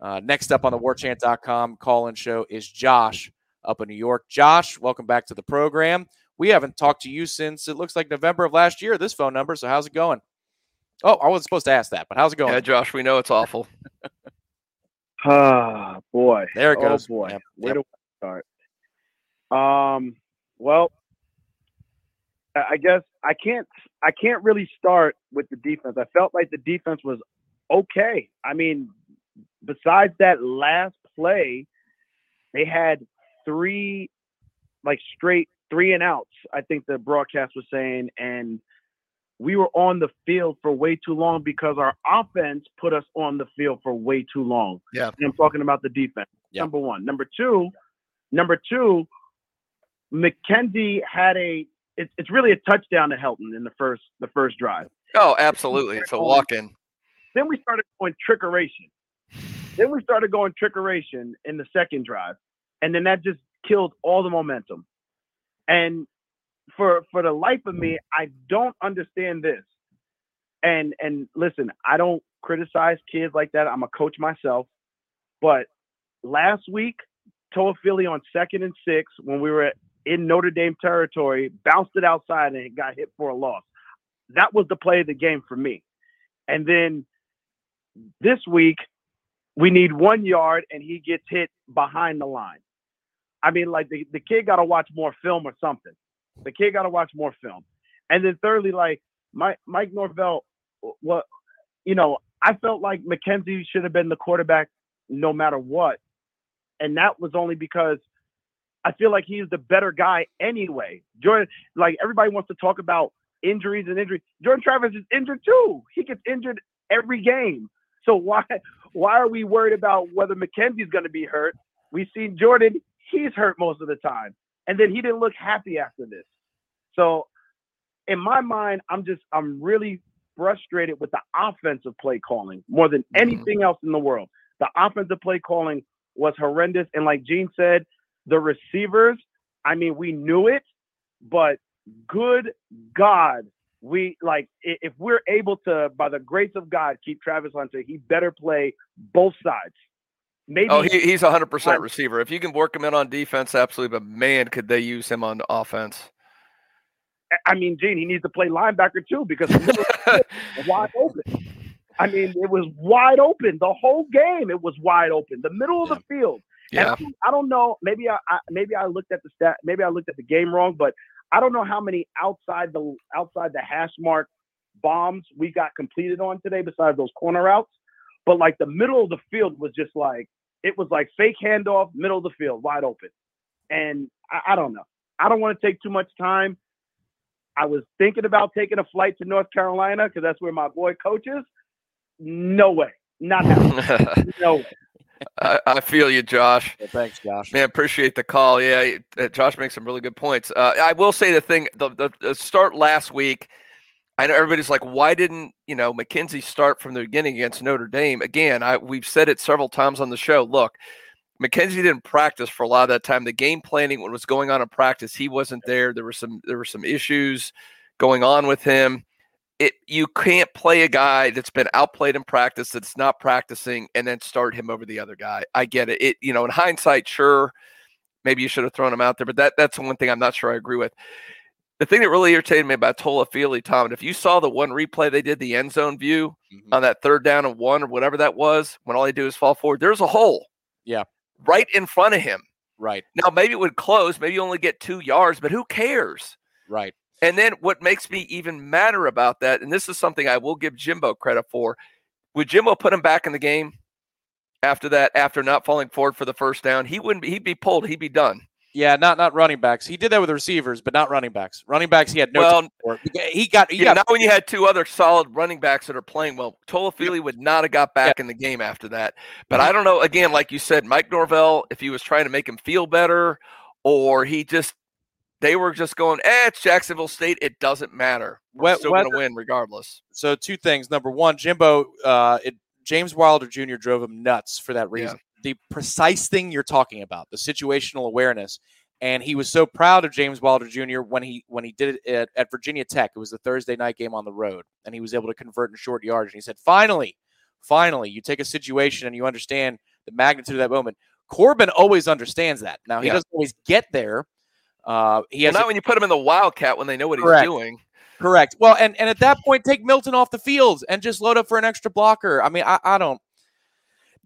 Uh, next up on the warchant.com call in show is Josh up in New York. Josh, welcome back to the program. We haven't talked to you since it looks like November of last year, this phone number. So, how's it going? Oh, I wasn't supposed to ask that, but how's it going? Yeah, Josh, we know it's awful. <laughs> Ah, boy. There it oh, goes. boy. Yep, Where yep. do I start? Um, well, I guess I can't I can't really start with the defense. I felt like the defense was okay. I mean, besides that last play, they had three like straight three and outs. I think the broadcast was saying, and we were on the field for way too long because our offense put us on the field for way too long. Yeah. And I'm talking about the defense. Yeah. Number one. Number two. Number two. McKenzie had a. It's it's really a touchdown to Helton in the first the first drive. Oh, absolutely. It's a walk in. Then we started going trickeration. Then we started going trickeration in the second drive, and then that just killed all the momentum. And for for the life of me, I don't understand this. And and listen, I don't criticize kids like that. I'm a coach myself, but last week, Toafili on second and six when we were in Notre Dame territory, bounced it outside and it got hit for a loss. That was the play of the game for me. And then this week, we need one yard and he gets hit behind the line. I mean, like the, the kid got to watch more film or something. The kid got to watch more film. And then thirdly, like Mike, Mike Norvell, what, you know, I felt like McKenzie should have been the quarterback no matter what. And that was only because I feel like he's the better guy anyway. Jordan, like everybody wants to talk about injuries and injuries. Jordan Travis is injured too. He gets injured every game. So why why are we worried about whether McKenzie's going to be hurt? We've seen Jordan; he's hurt most of the time, and then he didn't look happy after this. So, in my mind, I'm just I'm really frustrated with the offensive play calling more than mm-hmm. anything else in the world. The offensive play calling was horrendous, and like Gene said, the receivers. I mean, we knew it, but good God, we like if we're able to, by the grace of God, keep Travis Hunter, he better play both sides. Maybe Oh, he, he's a 100% Right. receiver. If you can work him in on defense, absolutely. But man, could they use him on offense? I mean, Gene, he needs to play linebacker too because the middle was <laughs> wide open. I mean, it was wide open the whole game. It was wide open, the middle of the field. Yeah. I don't, I don't know. Maybe I, I maybe I looked at the stat. Maybe I looked at the game wrong. But I don't know how many outside the outside the hash mark bombs we got completed on today, besides those corner routes. But like the middle of the field was just like it was like fake handoff, middle of the field, wide open. And I, I don't know. I don't want to take too much time. I was thinking about taking a flight to North Carolina because that's where my boy coaches. No way, not <laughs> happening. no way. I, I feel you, Josh. Yeah, thanks, Josh. Man, appreciate the call. Yeah, uh, Josh makes some really good points. Uh, I will say the thing, the, the, the start last week. I know everybody's like, why didn't you know McKenzie start from the beginning against Notre Dame? Again, I we've said it several times on the show. Look, McKenzie didn't practice for a lot of that time. The game planning, what was going on in practice, he wasn't there. There were some there were some issues going on with him. It you can't play a guy that's been outplayed in practice that's not practicing and then start him over the other guy. I get it. It you know in hindsight, sure, maybe you should have thrown him out there, but that that's the one thing I'm not sure I agree with. The thing that really irritated me about Toafili, Tom, and if you saw the one replay they did, the end zone view Mhm. on that third down and one or whatever that was, when all they do is fall forward, there's a hole. Yeah. Right in front of him. Right, Now maybe it would close, maybe you only get two yards, but who cares? right. And then what makes me even madder about that, and this is something I will give Jimbo credit for, would Jimbo put him back in the game after that, after not falling forward for the first down? He wouldn't be, he'd be pulled, he'd be done. Yeah, not not running backs. He did that with receivers, but not running backs. Running backs, he had no. Well, for. he got he Yeah, got not when you had two other solid running backs that are playing well. Toafili would not have got back in the game after that. But I don't know. Again, like you said, Mike Norvell, if he was trying to make him feel better, or he just they were just going, eh, it's Jacksonville State. It doesn't matter. We're Whe- still going to win regardless. So two things. Number one, Jimbo, uh, it, James Wilder Jr. drove him nuts for that reason. The precise thing you're talking about, the situational awareness, and he was so proud of James Wilder Jr. when he when he did it at, at Virginia Tech. It was the Thursday night game on the road, and he was able to convert in short yardage. And he said, "Finally, finally, you take a situation and you understand the magnitude of that moment." Corbin always understands that. Now he Yeah. doesn't always get there. Uh, he Well, has a- not when you put him in the Wildcat when they know what Correct. he's doing. Correct. Well, and, and at that point, take Milton off the field and just load up for an extra blocker. I mean, I, I don't.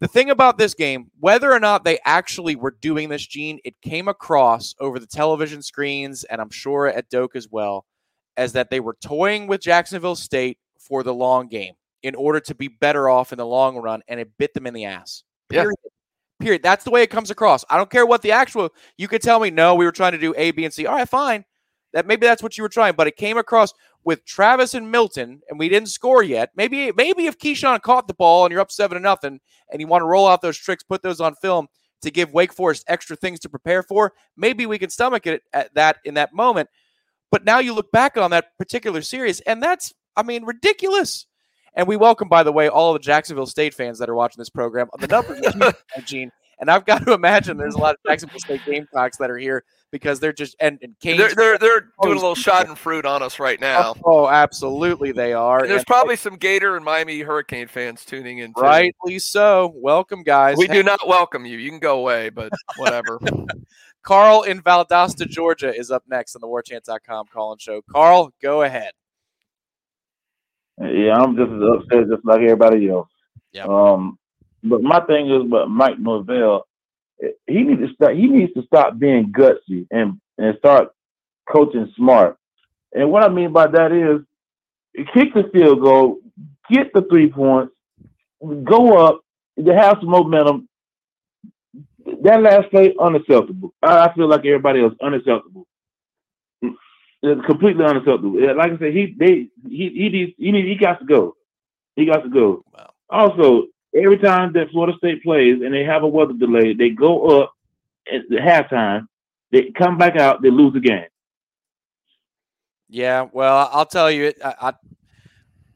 The thing about this game, whether or not they actually were doing this, Gene, it came across over the television screens, and I'm sure at Doak as well, as that they were toying with Jacksonville State for the long game in order to be better off in the long run, and it bit them in the ass. Yeah. Period. Period. That's the way it comes across. I don't care what the actual. You could tell me, no, we were trying to do A, B, and C. All right, fine. That maybe that's what you were trying, but it came across with Travis and Milton, and we didn't score yet. Maybe, maybe if Keyshawn caught the ball and you're up seven to nothing, and you want to roll out those tricks, put those on film to give Wake Forest extra things to prepare for, maybe we can stomach it at that in that moment. But now you look back on that particular series, and that's, I mean, ridiculous. And we welcome, by the way, all of the Jacksonville State fans that are watching this program. The numbers, <laughs> Gene, and I've got to imagine there's a lot of Jacksonville State Gamecocks that are here because they're just and, and Canes. They're they're, they're doing a little schadenfreude on us right now. Oh, absolutely, they are. And there's And probably some Gator and Miami Hurricane fans tuning in. Too. rightly so. Welcome, guys. We do not welcome you. You can go away, but whatever. <laughs> Carl in Valdosta, Georgia, is up next on the WarChant.com call-in show. Carl, go ahead. Yeah, I'm just as upset just like everybody else. Yeah. Um, but my thing is, but Mike Norvell, he needs to start. He needs to stop being gutsy and and start coaching smart. And what I mean by that is, kick the field goal, get the three points, go up, to have some momentum. That last play unacceptable. I, I feel like everybody else unacceptable. It's completely unacceptable. Like I said, he they he he needs he needs he got to go. He got to go. Wow. Also, every time that Florida State plays and they have a weather delay, they go up at the halftime. They come back out. They lose the game. Yeah, well, I'll tell you, I, I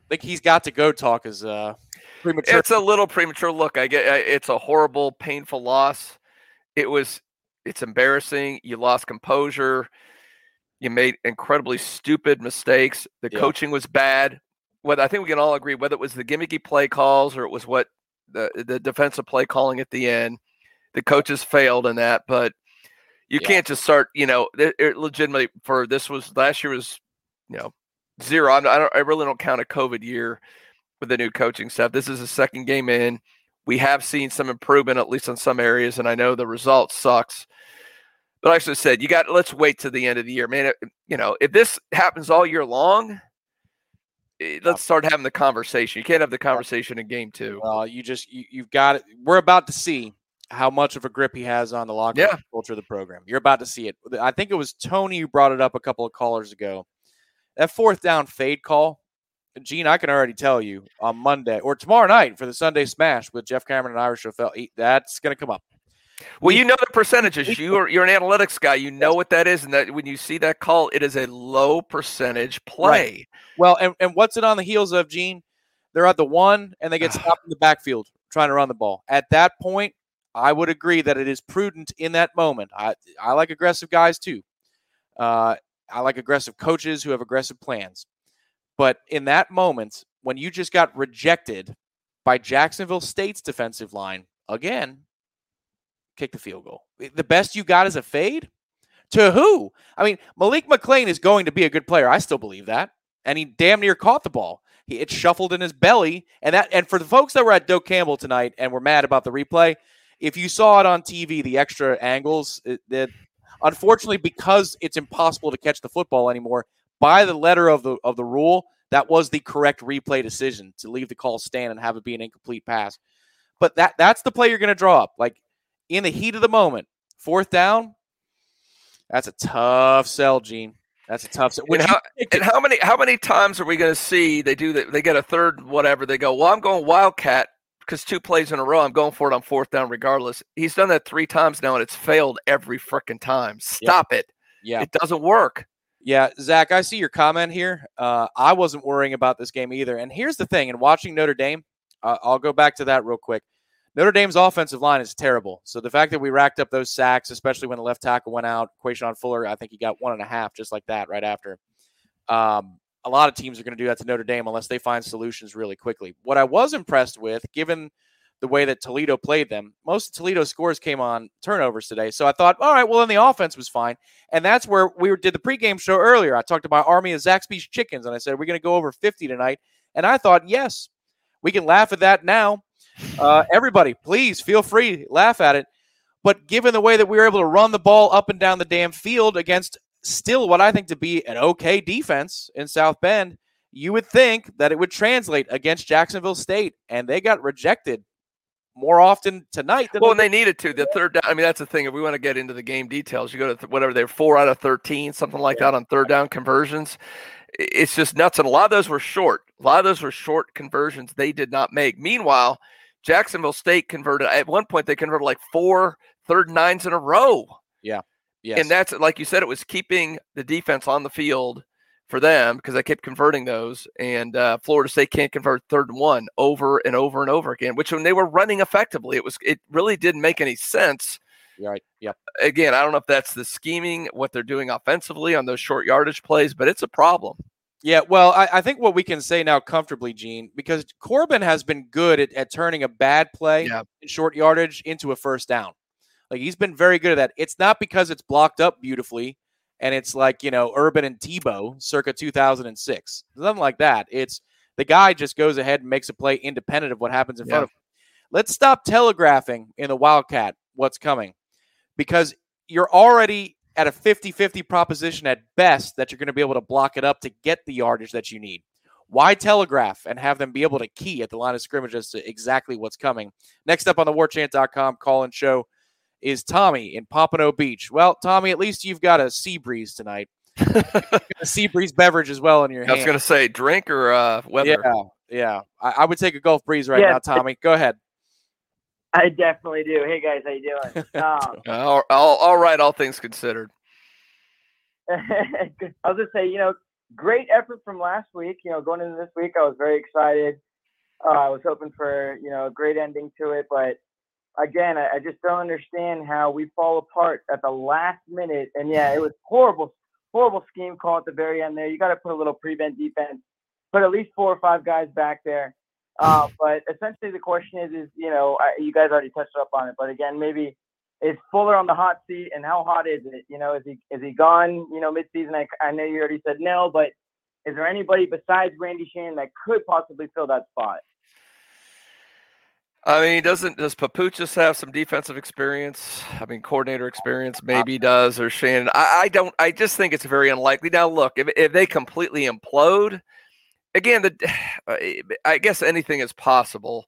think he's got to go. Talk is uh, premature. It's a little premature. Look, I get I- it's a horrible, painful loss. It was. It's embarrassing. You lost composure. You made incredibly stupid mistakes. The Yeah. coaching was bad. Whether I think we can all agree whether it was the gimmicky play calls or it was what the the defensive play calling at the end. The coaches failed in that, but you Yeah. can't just start. You know, it, it legitimately for this was last year was, you know, zero. I'm, I don't. I really don't count a COVID year with the new coaching staff. This is the second game in. We have seen some improvement, at least in some areas, and I know the result sucks. But like I said, you got. Let's wait to the end of the year, man. It- you know, if this happens all year long, Eh, let's start having the conversation. You can't have the conversation in game two. Well, you just you, you've got it. We're about to see how much of a grip he has on the locker room Yeah. culture of the program. You're about to see it. I think it was Tony who brought it up a couple of callers ago. That fourth down fade call, Gene, I can already tell you on Monday or tomorrow night for the Sunday Smash with Jeff Cameron and Irish Rafael, that's going to come up. Well, you know the percentages. You are you're an analytics guy. You know what that is, and that when you see that call, it is a low percentage play. Well, and, and what's it on the heels of, Gene? They're at the one and they get <sighs> stopped in the backfield trying to run the ball. At that point, I would agree that it is prudent in that moment. I, I like aggressive guys too. Uh, I like aggressive coaches who have aggressive plans. But in that moment, when you just got rejected by Jacksonville State's defensive line again, kick the field goal. The best you got is a fade? To who? I mean, Malik McLean is going to be a good player. I still believe that. And he damn near caught the ball. He, it shuffled in his belly. And that and for the folks that were at Doak Campbell tonight and were mad about the replay, if you saw it on TV, the extra angles, that unfortunately, because it's impossible to catch the football anymore, by the letter of the of the rule, that was the correct replay decision to leave the call stand and have it be an incomplete pass. But that that's the play you're going to draw up. Like in the heat of the moment, fourth down. That's a tough sell, Gene. That's a tough sell. When And how, and how many how many times are we going to see they do that? They get a third whatever. They go, well, I'm going wildcat because two plays in a row. I'm going for it on fourth down regardless. He's done that three times now, and it's failed every freaking time. Stop it. Yeah. It doesn't work. Yeah, Zach, I see your comment here. Uh, I wasn't worrying about this game either. And here's the thing: in watching Notre Dame, uh, I'll go back to that real quick. Notre Dame's offensive line is terrible. So the fact that we racked up those sacks, especially when the left tackle went out, Quashon Fuller, I think he got one and a half just like that right after. Um, a lot of teams are going to do that to Notre Dame unless they find solutions really quickly. What I was impressed with, given the way that Toledo played them, most of Toledo's scores came on turnovers today. So I thought, all right, well, then the offense was fine. And that's where we did the pregame show earlier. I talked about Army of Zaxby's chickens, and I said, we're going to go over 50 tonight. And I thought, yes, we can laugh at that now. Uh, everybody, please feel free, laugh at it. But given the way that we were able to run the ball up and down the damn field against still what I think to be an okay defense in South Bend, you would think that it would translate against Jacksonville State, and they got rejected more often tonight. well, and they needed to. The third down. I mean, that's the thing. If we want to get into the game details, you go to th- whatever they're four out of thirteen, something like that on third down conversions. It's just nuts, and a lot of those were short. A lot of those were short conversions they did not make. Meanwhile, Jacksonville State converted at one point. They converted like four third nines in a row. Yeah. Yes. And that's like you said, it was keeping the defense on the field for them because I kept converting those. And uh, Florida State can't convert third and one over and over and over again, which when they were running effectively, it was it really didn't make any sense. Right. Yep. Again, I don't know if that's the scheming, what they're doing offensively on those short yardage plays, but it's a problem. Yeah, well, I, I think what we can say now comfortably, Gene, because Corbin has been good at, at turning a bad play yeah. in short yardage into a first down. Like he's been very good at that. It's not because it's blocked up beautifully and it's like, you know, Urban and Tebow circa 2006. Nothing like that. It's the guy just goes ahead and makes a play independent of what happens in Yeah. front of him. Let's stop telegraphing in the Wildcat what's coming because you're already at a 50 50 proposition at best that you're going to be able to block it up to get the yardage that you need. Why telegraph and have them be able to key at the line of scrimmage as to exactly what's coming? Next up on the warchant.com call and show is Tommy in Pompano Beach. Well, Tommy, at least you've got a sea breeze tonight. <laughs> a sea breeze beverage as well in your I was going to say drink or uh, weather. Yeah, yeah. I, I would take a Gulf breeze right Yeah. now, Tommy. Go ahead. I definitely do. Hey guys, how you doing? <laughs> Um, <laughs> All, all, all right, all things considered. <laughs> I'll just say, you know, great effort from last week. You know, going into this week, I was very excited. Uh, I was hoping for, you know, a great ending to it. But again, I, I just don't understand how we fall apart at the last minute. And yeah, it was horrible, horrible scheme call at the very end there. You got to put a little prevent defense, put at least four or five guys back there. Uh, but essentially, the question is, is you know, I, you guys already touched up on it. But again, maybe is Fuller on the hot seat, and how hot is it? You know, is he is he gone? You know, midseason. I, I know you already said no, but is there anybody besides Randy Shannon that could possibly fill that spot? I mean, doesn't does Papuchis have some defensive experience? I mean, coordinator experience, maybe does, or Shannon. I, I don't. I just think it's very unlikely. Now, look, if if they completely implode, again, the <sighs> I guess anything is possible.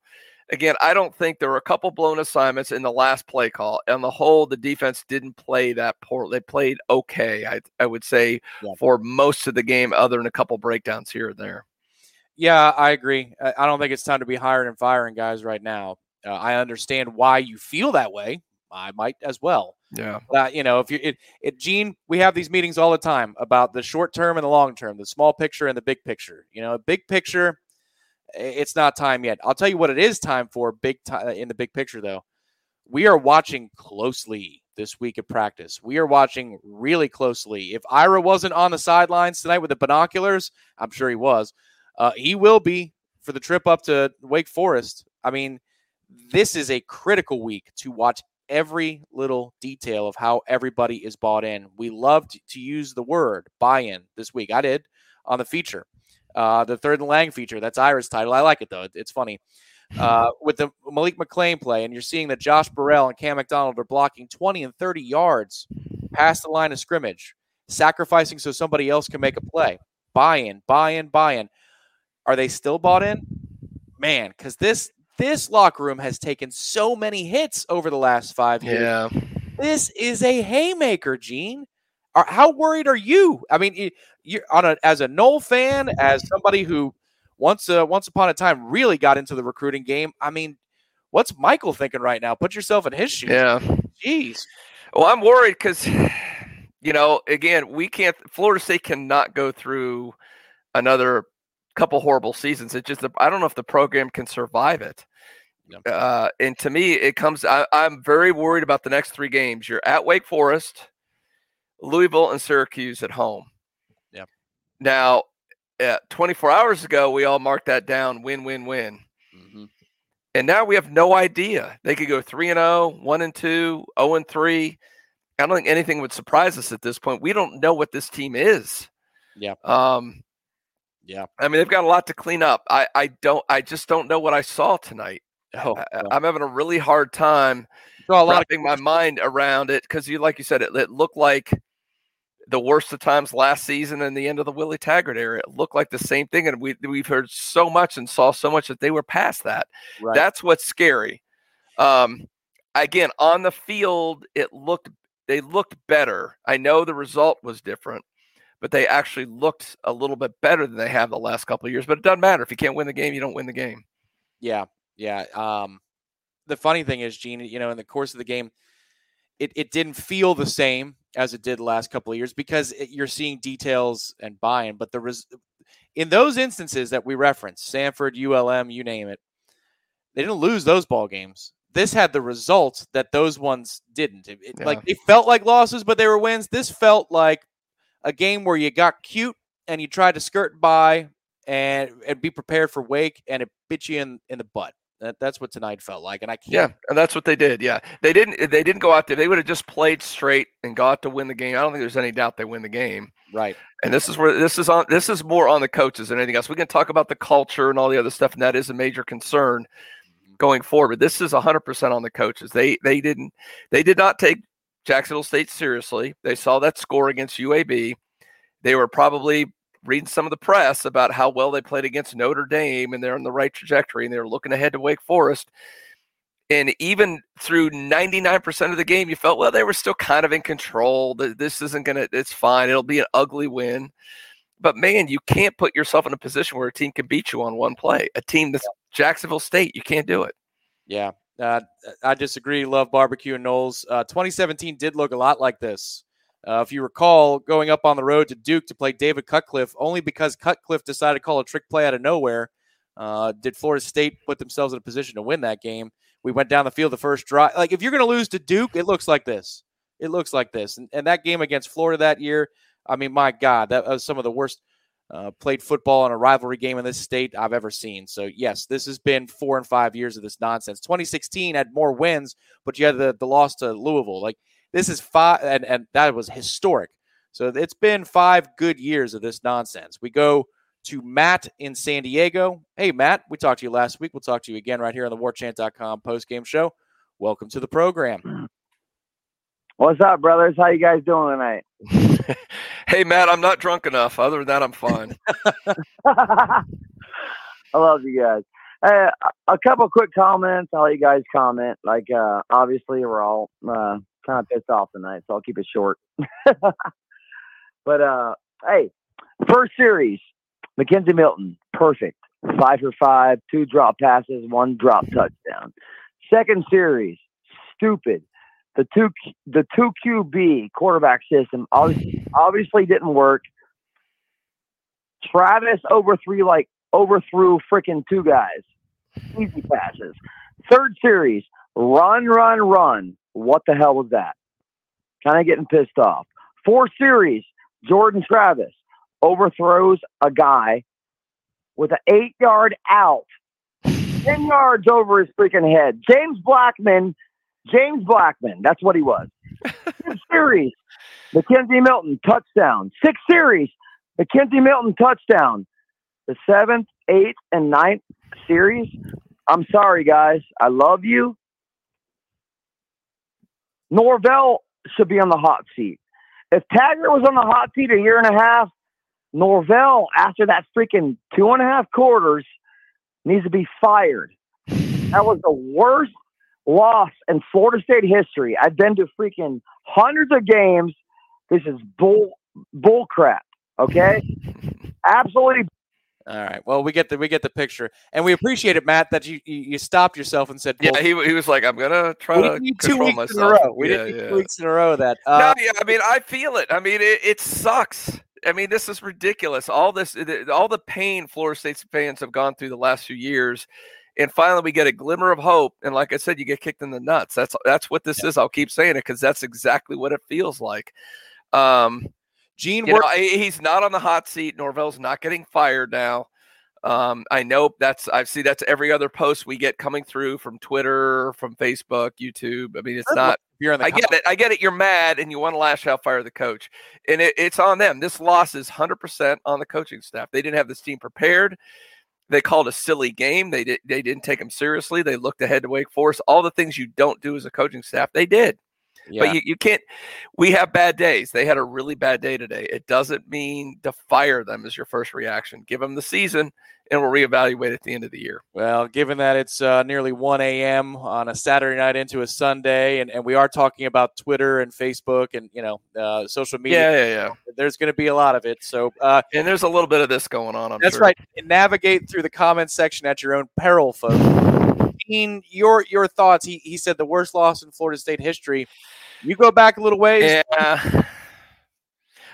Again, I don't think there were a couple blown assignments in the last play call. On the whole, the defense didn't play that poor. They played okay, I I would say, for most of the game, other than a couple breakdowns here and there. Yeah, I agree. I I don't think it's time to be hiring and firing guys right now. Uh, I understand why you feel that way. I might as well. Yeah. Uh, you know, if you it, it, Gene, we have these meetings all the time about the short term and the long term, the small picture and the big picture. You know, big picture, it's not time yet. I'll tell you what it is time for. Big time in the big picture, though. We are watching closely this week of practice. We are watching really closely. If Ira wasn't on the sidelines tonight with the binoculars, I'm sure he was. Uh, he will be for the trip up to Wake Forest. I mean, this is a critical week to watch every little detail of how everybody is bought in. We love to, to use the word buy in this week. I did on the feature, uh, the third and Lang feature. That's Ira's title. I like it though. It's funny. Uh, <laughs> with the Malik McLean play, and you're seeing that Josh Burrell and Cam McDonald are blocking 20 and 30 yards past the line of scrimmage, sacrificing so somebody else can make a play. Buy in, buy in, buy in. Are they still bought in? Man, because this this locker room has taken so many hits over the last five years. Yeah. This is a haymaker, Gene. Are, how worried are you? I mean, you, you're on a as a Nole fan, as somebody who once uh, once upon a time really got into the recruiting game. I mean, what's Michael thinking right now? Put yourself in his shoes. Yeah. Jeez. Well, I'm worried because You know, again, we can't. Florida State cannot go through another couple horrible seasons. It just I don't know if the program can survive it. Uh, and to me, it comes. I, I'm very worried about the next three games. You're at Wake Forest, Louisville, and Syracuse at home. Yeah. Now, uh, 24 hours ago, we all marked that down win, win, win. Mm-hmm. And now we have no idea. They could go 3 and 0, 1 and 2, 0 and 3. I don't think anything would surprise us at this point. We don't know what this team is. Yeah. Um, yeah. I mean, they've got a lot to clean up. I, I don't, I just don't know what I saw tonight. <laughs> Oh, I, I'm having a really hard time a lot of wrapping my mind around it because you, like you said, it, it looked like the worst of times last season and the end of the Willie Taggart era. It looked like the same thing, and we we've heard so much and saw so much that they were past that. Right. That's what's scary. Um, again, on the field, it looked they looked better. I know the result was different, but they actually looked a little bit better than they have the last couple of years. But it doesn't matter if you can't win the game, you don't win the game. Yeah, yeah. Um, the funny thing is, Gene, you know, in the course of the game, it, it didn't feel the same as it did the last couple of years because it, you're seeing details and buy-in. But the res- in those instances that we referenced, Sanford, ULM, you name it, they didn't lose those ball games. This had the results that those ones didn't. It, it- Like they felt like losses, but they were wins. This felt like a game where you got cute and you tried to skirt by and and be prepared for Wake, and it bit you in in the butt. That, that's what tonight felt like, and I can't. Yeah, and that's what they did. Yeah, they didn't. They didn't go out there. They would have just played straight and got to win the game. I don't think there's any doubt they win the game. Right. And this is where this is on. This is more on the coaches than anything else. We can talk about the culture and all the other stuff, and that is a major concern mm-hmm. going forward. This is 100 percent on the coaches. They they didn't. They did not take Jacksonville State seriously. They saw that score against UAB. They were probably reading some of the press about how well they played against Notre Dame and they're on the right trajectory and they're looking ahead to Wake Forest. And even through 99% of the game, you felt, well, they were still kind of in control. Th- This isn't going to, it's fine. It'll be an ugly win. But man, you can't put yourself in a position where a team can beat you on one play. A team that's Jacksonville State, you can't do it. Yeah, uh, I disagree. Love barbecue and Noles. Uh, 2017 did look a lot like this. Uh, if you recall, going up on the road to Duke to play David Cutcliffe, only because Cutcliffe decided to call a trick play out of nowhere, uh, did Florida State put themselves in a position to win that game. We went down the field the first drive. Like if you're going to lose to Duke, it looks like this. It looks like this. And, and that game against Florida that year, I mean, my God, that was some of the worst uh, played football in a rivalry game in this state I've ever seen. So yes, this has been four and five years of this nonsense. 2016 had more wins, but you had the, the loss to Louisville. Like this is five, and, and that was historic. So it's been five good years of this nonsense. We go to Matt in San Diego. Hey, Matt, we talked to you last week. We'll talk to you again right here on the warchant.com post game show. Welcome to the program. <clears throat> What's up, brothers? How you guys doing tonight? <laughs> Hey, Matt, I'm not drunk enough. Other than that, I'm fine. <laughs> I love you guys. Uh, a couple quick comments. I'll let you guys comment. Like, uh, obviously, we're all uh, kind of pissed off tonight, so I'll keep it short. <laughs> but uh, hey, first series, McKenzie Milton, perfect, five for five, two drop passes, one drop touchdown. Second series, stupid. The two the two QB quarterback system obviously, <laughs> obviously didn't work. Travis overthrew like overthrew freaking two guys. Easy passes. Third series, run, run, run. What the hell was that? Kind of getting pissed off. Fourth series, Jordan Travis overthrows a guy with an eight yard out, 10 yards over his freaking head. James Blackman, James Blackman, that's what he was. Fifth <laughs> series, McKenzie Milton, touchdown. Sixth series, McKenzie Milton, touchdown. The seventh, eighth, and ninth series, I'm sorry, guys. I love you. Norvell should be on the hot seat. If Taggart was on the hot seat a year and a half, Norvell, after that freaking two and a half quarters, needs to be fired. That was the worst loss in Florida State history. I've been to freaking hundreds of games. This is bull bull crap. Okay, <laughs> absolutely. All right. Well, we get the we get the picture, and we appreciate it, Matt, that you you, you stopped yourself and said, Yeah, he, he was like, I'm gonna try we to didn't need two control weeks in a row. We Yeah, didn't yeah. two weeks in a row of that. Uh, no, yeah, I mean, I feel it. I mean, it, it sucks. I mean, this is ridiculous. All this, all the pain Florida State fans have gone through the last few years, and finally we get a glimmer of hope. And like I said, you get kicked in the nuts. That's that's what this is. I'll keep saying it because that's exactly what it feels like. Um, Gene, know, he's not on the hot seat. Norvell's not getting fired now. Um, I know that's I see that's every other post we get coming through from Twitter, from Facebook, YouTube. I mean, it's not. you're in the I get it. I get it. You're mad and you want to lash out, fire the coach, and it, it's on them. This loss is 100 percent on the coaching staff. They didn't have this team prepared. They called a silly game. They did. They didn't take them seriously. They looked ahead to Wake Forest. All the things you don't do as a coaching staff, they did. Yeah. But you, you can't. We have bad days. They had a really bad day today. It doesn't mean to fire them as your first reaction. Give them the season, and we'll reevaluate at the end of the year. Well, given that it's uh, nearly 1 a.m. on a Saturday night into a Sunday, and, and we are talking about Twitter and Facebook and you know uh, social media, Yeah, yeah, yeah. there's going to be a lot of it. So uh, And there's a little bit of this going on. I'm that's sure. right. Navigate through the comments section at your own peril, folks. Dean, your your thoughts. He he said the worst loss in Florida State history. You go back a little ways. Yeah.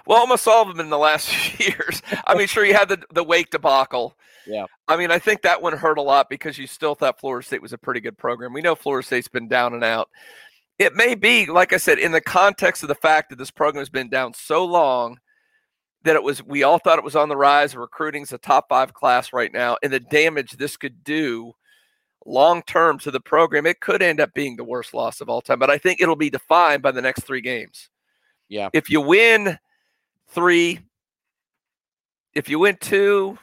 Well, almost all of them in the last <laughs> few years. I mean, sure, you had the the Wake debacle. Yeah. I mean, I think that one hurt a lot because you still thought Florida State was a pretty good program. We know Florida State's been down and out. It may be, like I said, in the context of the fact that this program has been down so long that it was we all thought it was on the rise. Recruiting's a top five class right now, and the damage this could do long term to the program, it could end up being the worst loss of all time. But I think it'll be defined by the next three games. Yeah. If you win three, if you win two,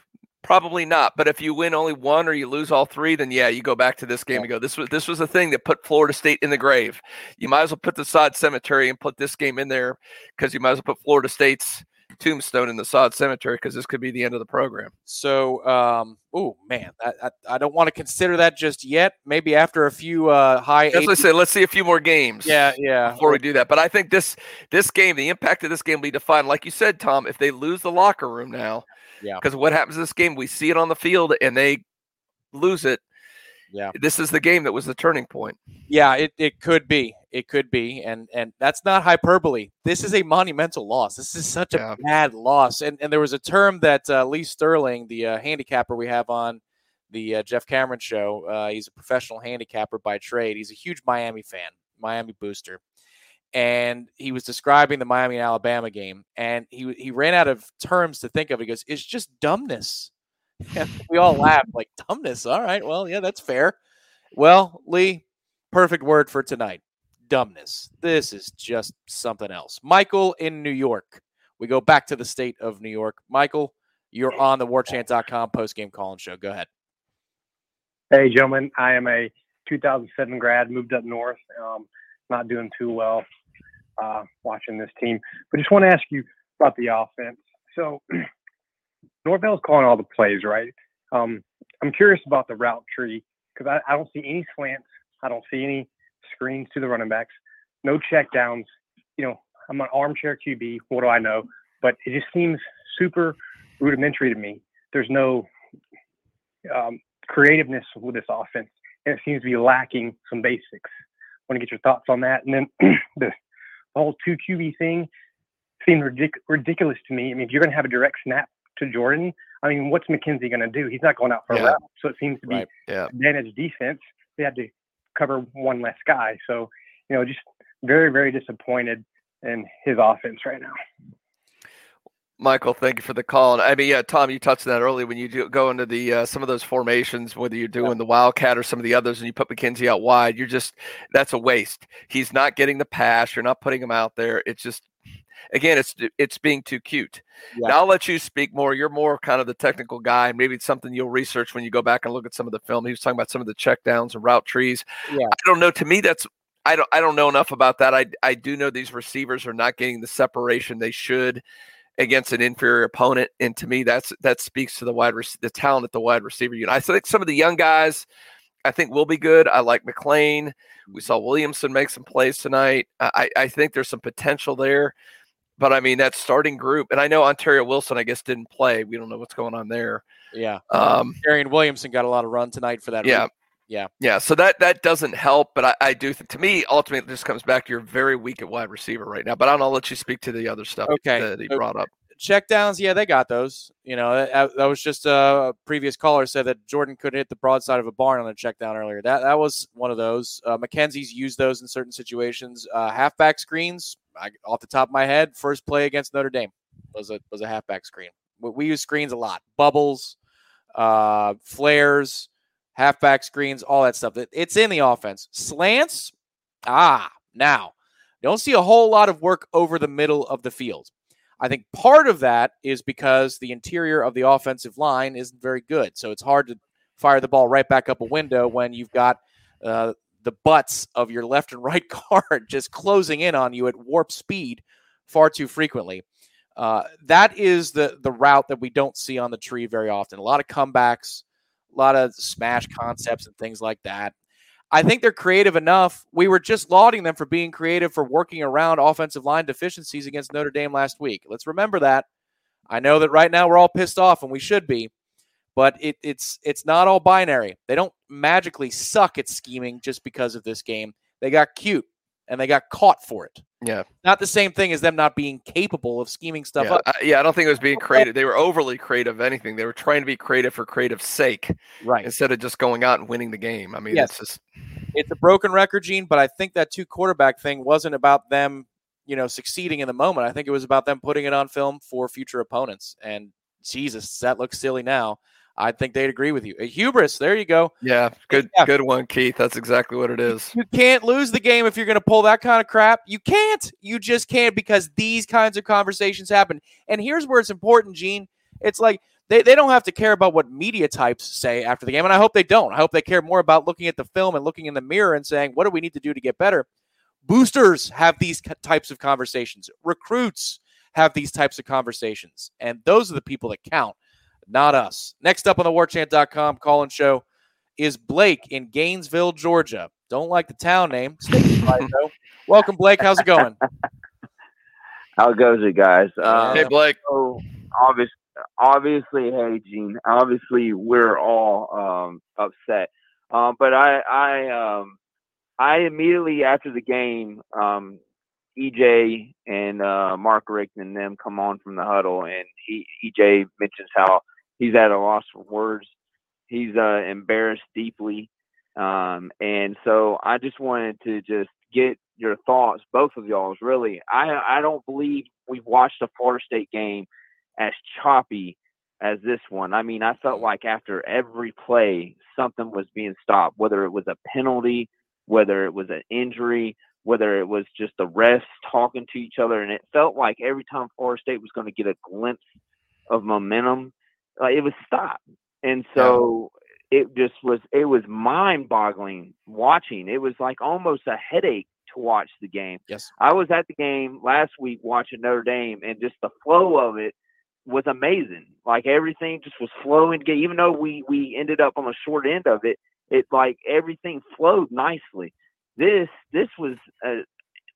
probably not. But if you win only one or you lose all three, then yeah, you go back to this game and go. This was this was a thing that put Florida State in the grave. You might as well put the sod cemetery and put this game in there because you might as well put Florida State's tombstone in the sod cemetery because this could be the end of the program. So, um, oh man, I, I, I don't want to consider that just yet. Maybe after a few uh, high. That's what I eight- say. Let's see a few more games. Yeah, yeah. Before we do that, but I think this this game, the impact of this game will be defined, like you said, Tom. If they lose the locker room now, Yeah. because what happens in this game, we see it on the field and they lose it. Yeah. This is the game that was the turning point. Yeah, it, it could be. It could be. And and that's not hyperbole. This is a monumental loss. This is such a bad loss. And and there was a term that uh, Lee Sterling, the uh, handicapper we have on the uh, Jeff Cameron show, uh, he's a professional handicapper by trade. He's a huge Miami fan, Miami booster. And he was describing the Miami and Alabama game, and he he ran out of terms to think of. He goes, "It's just dumbness." <laughs> we all laughed like dumbness. All right, well, yeah, that's fair. Well, Lee, perfect word for tonight. Dumbness. This is just something else. Michael in New York. We go back to the state of New York. Michael, you're on the warchant.com post-game calling show. Go ahead. Hey, gentlemen. I am a 2007 grad, moved up north. Um, not doing too well uh, watching this team. But just want to ask you about the offense. So, <clears throat> Norvell's calling all the plays, right? Um, I'm curious about the route tree because I, I don't see any slants. I don't see any screens to the running backs. No check downs. You know, I'm an armchair QB. What do I know? But it just seems super rudimentary to me. There's no um, creativeness with this offense, and it seems to be lacking some basics. Want to get your thoughts on that? And then <clears throat> the whole two QB thing seemed ridic- ridiculous to me. I mean, if you're going to have a direct snap to Jordan, I mean, what's McKenzie going to do? He's not going out for Yeah. a route, so it seems to be Right. Yeah. advantage defense. They had to cover one less guy, so you know, just very, very disappointed in his offense right now. Michael, thank you for the call. And I mean, yeah, Tom, you touched on that earlier when you do go into the uh, some of those formations, whether you're doing the Wildcat or some of the others, and you put McKenzie out wide, you're just that's a waste. He's not getting the pass. You're not putting him out there. It's just again, it's it's being too cute. Yeah. Now I'll let you speak more. You're more kind of the technical guy, and maybe it's something you'll research when you go back and look at some of the film. He was talking about some of the check downs and route trees. Yeah. I don't know. To me, that's I don't I don't know enough about that. I I do know these receivers are not getting the separation they should against an inferior opponent, and to me, that's that speaks to the wide rec- the talent at the wide receiver unit. I think some of the young guys, I think will be good. I like McLean. We saw Williamson make some plays tonight. I I think there's some potential there, but I mean that starting group, and I know Ontario Wilson, I guess, didn't play. We don't know what's going on there. Yeah. Um, Arian Williamson got a lot of run tonight for that. Yeah. reason. Yeah. Yeah, so that that doesn't help, but I, I do think to me ultimately this comes back to you're very weak at wide receiver right now. But I don't know, I'll let you speak to the other stuff Okay. that he brought up. check downs, yeah, they got those. You know, that, that was just uh, a previous caller said that Jordan could hit the broadside of a barn on a check down earlier. That that was one of those. Uh, McKenzie's used those in certain situations. Uh, halfback screens, I, off the top of my head, first play against Notre Dame was a was a halfback screen. We, we use screens a lot, bubbles, uh, flares, halfback screens, all that stuff. It- It's in the offense. Slants, ah, now don't see a whole lot of work over the middle of the field. I think part of that is because the interior of the offensive line isn't very good. So it's hard to fire the ball right back up a window when you've got uh, the butts of your left and <laughs> right guard just closing in on you at warp speed far too frequently. Uh, that is the the route that we don't see on the tree very often. A lot of comebacks, a lot of smash concepts and things like that. I think they're creative enough. We were just lauding them for being creative for working around offensive line deficiencies against Notre Dame last week. Let's remember that. I know that right now we're all pissed off, and we should be, but it, it's it's not all binary. They don't magically suck at scheming just because of this game. They got cute and they got caught for it. Yeah. Not the same thing as them not being capable of scheming stuff Yeah, up. I, yeah, I don't think it was being <laughs> creative. They were overly creative. Anything, they were trying to be creative for creative sake, right? Instead of just going out and winning the game. I mean, Yes. it's just it's a broken record, Gene, but I think that two quarterback thing wasn't about them, you know, succeeding in the moment. I think it was about them putting it on film for future opponents. And Jesus, that looks silly now. I think they'd agree with you. A hubris, there you go. yeah, good good one, Keith. That's exactly what it is. You can't lose the game if you're going to pull that kind of crap. You can't. You just can't because these kinds of conversations happen. And here's where it's important, Gene. It's like they, they don't have to care about what media types say after the game. And I hope they don't. I hope they care more about looking at the film and looking in the mirror and saying, what do we need to do to get better? Boosters have these types of conversations, recruits have these types of conversations. And those are the people that count, not us. Next up on the warchant.com call in show is Blake in Gainesville, Georgia. Don't like the town name. Stay <laughs> quiet, though. Welcome, Blake. How's it going? <laughs> How goes it, guys? Uh, Hey, Blake. So obviously, obviously, hey, Gene. Obviously, we're all um, upset. Um, but I, I, um, I immediately after the game, um, EJ and uh, Mark Richt and them come on from the huddle, and he, EJ mentions how he's at a loss for words. He's uh, embarrassed deeply, um, and so I just wanted to just get your thoughts, both of y'all's. Really, I I don't believe we've watched a Florida State game as choppy as this one. I mean, I felt like after every play, something was being stopped, whether it was a penalty, whether it was an injury, whether it was just the refs talking to each other. And it felt like every time Florida State was going to get a glimpse of momentum, uh, it was stopped. And so it just was, it was mind boggling watching. It was like almost a headache to watch the game. Yes. I was at the game last week watching Notre Dame, and just the flow of it was amazing. Like everything just was flowing. Even though we we ended up on the short end of it, it like everything flowed nicely. This this was a,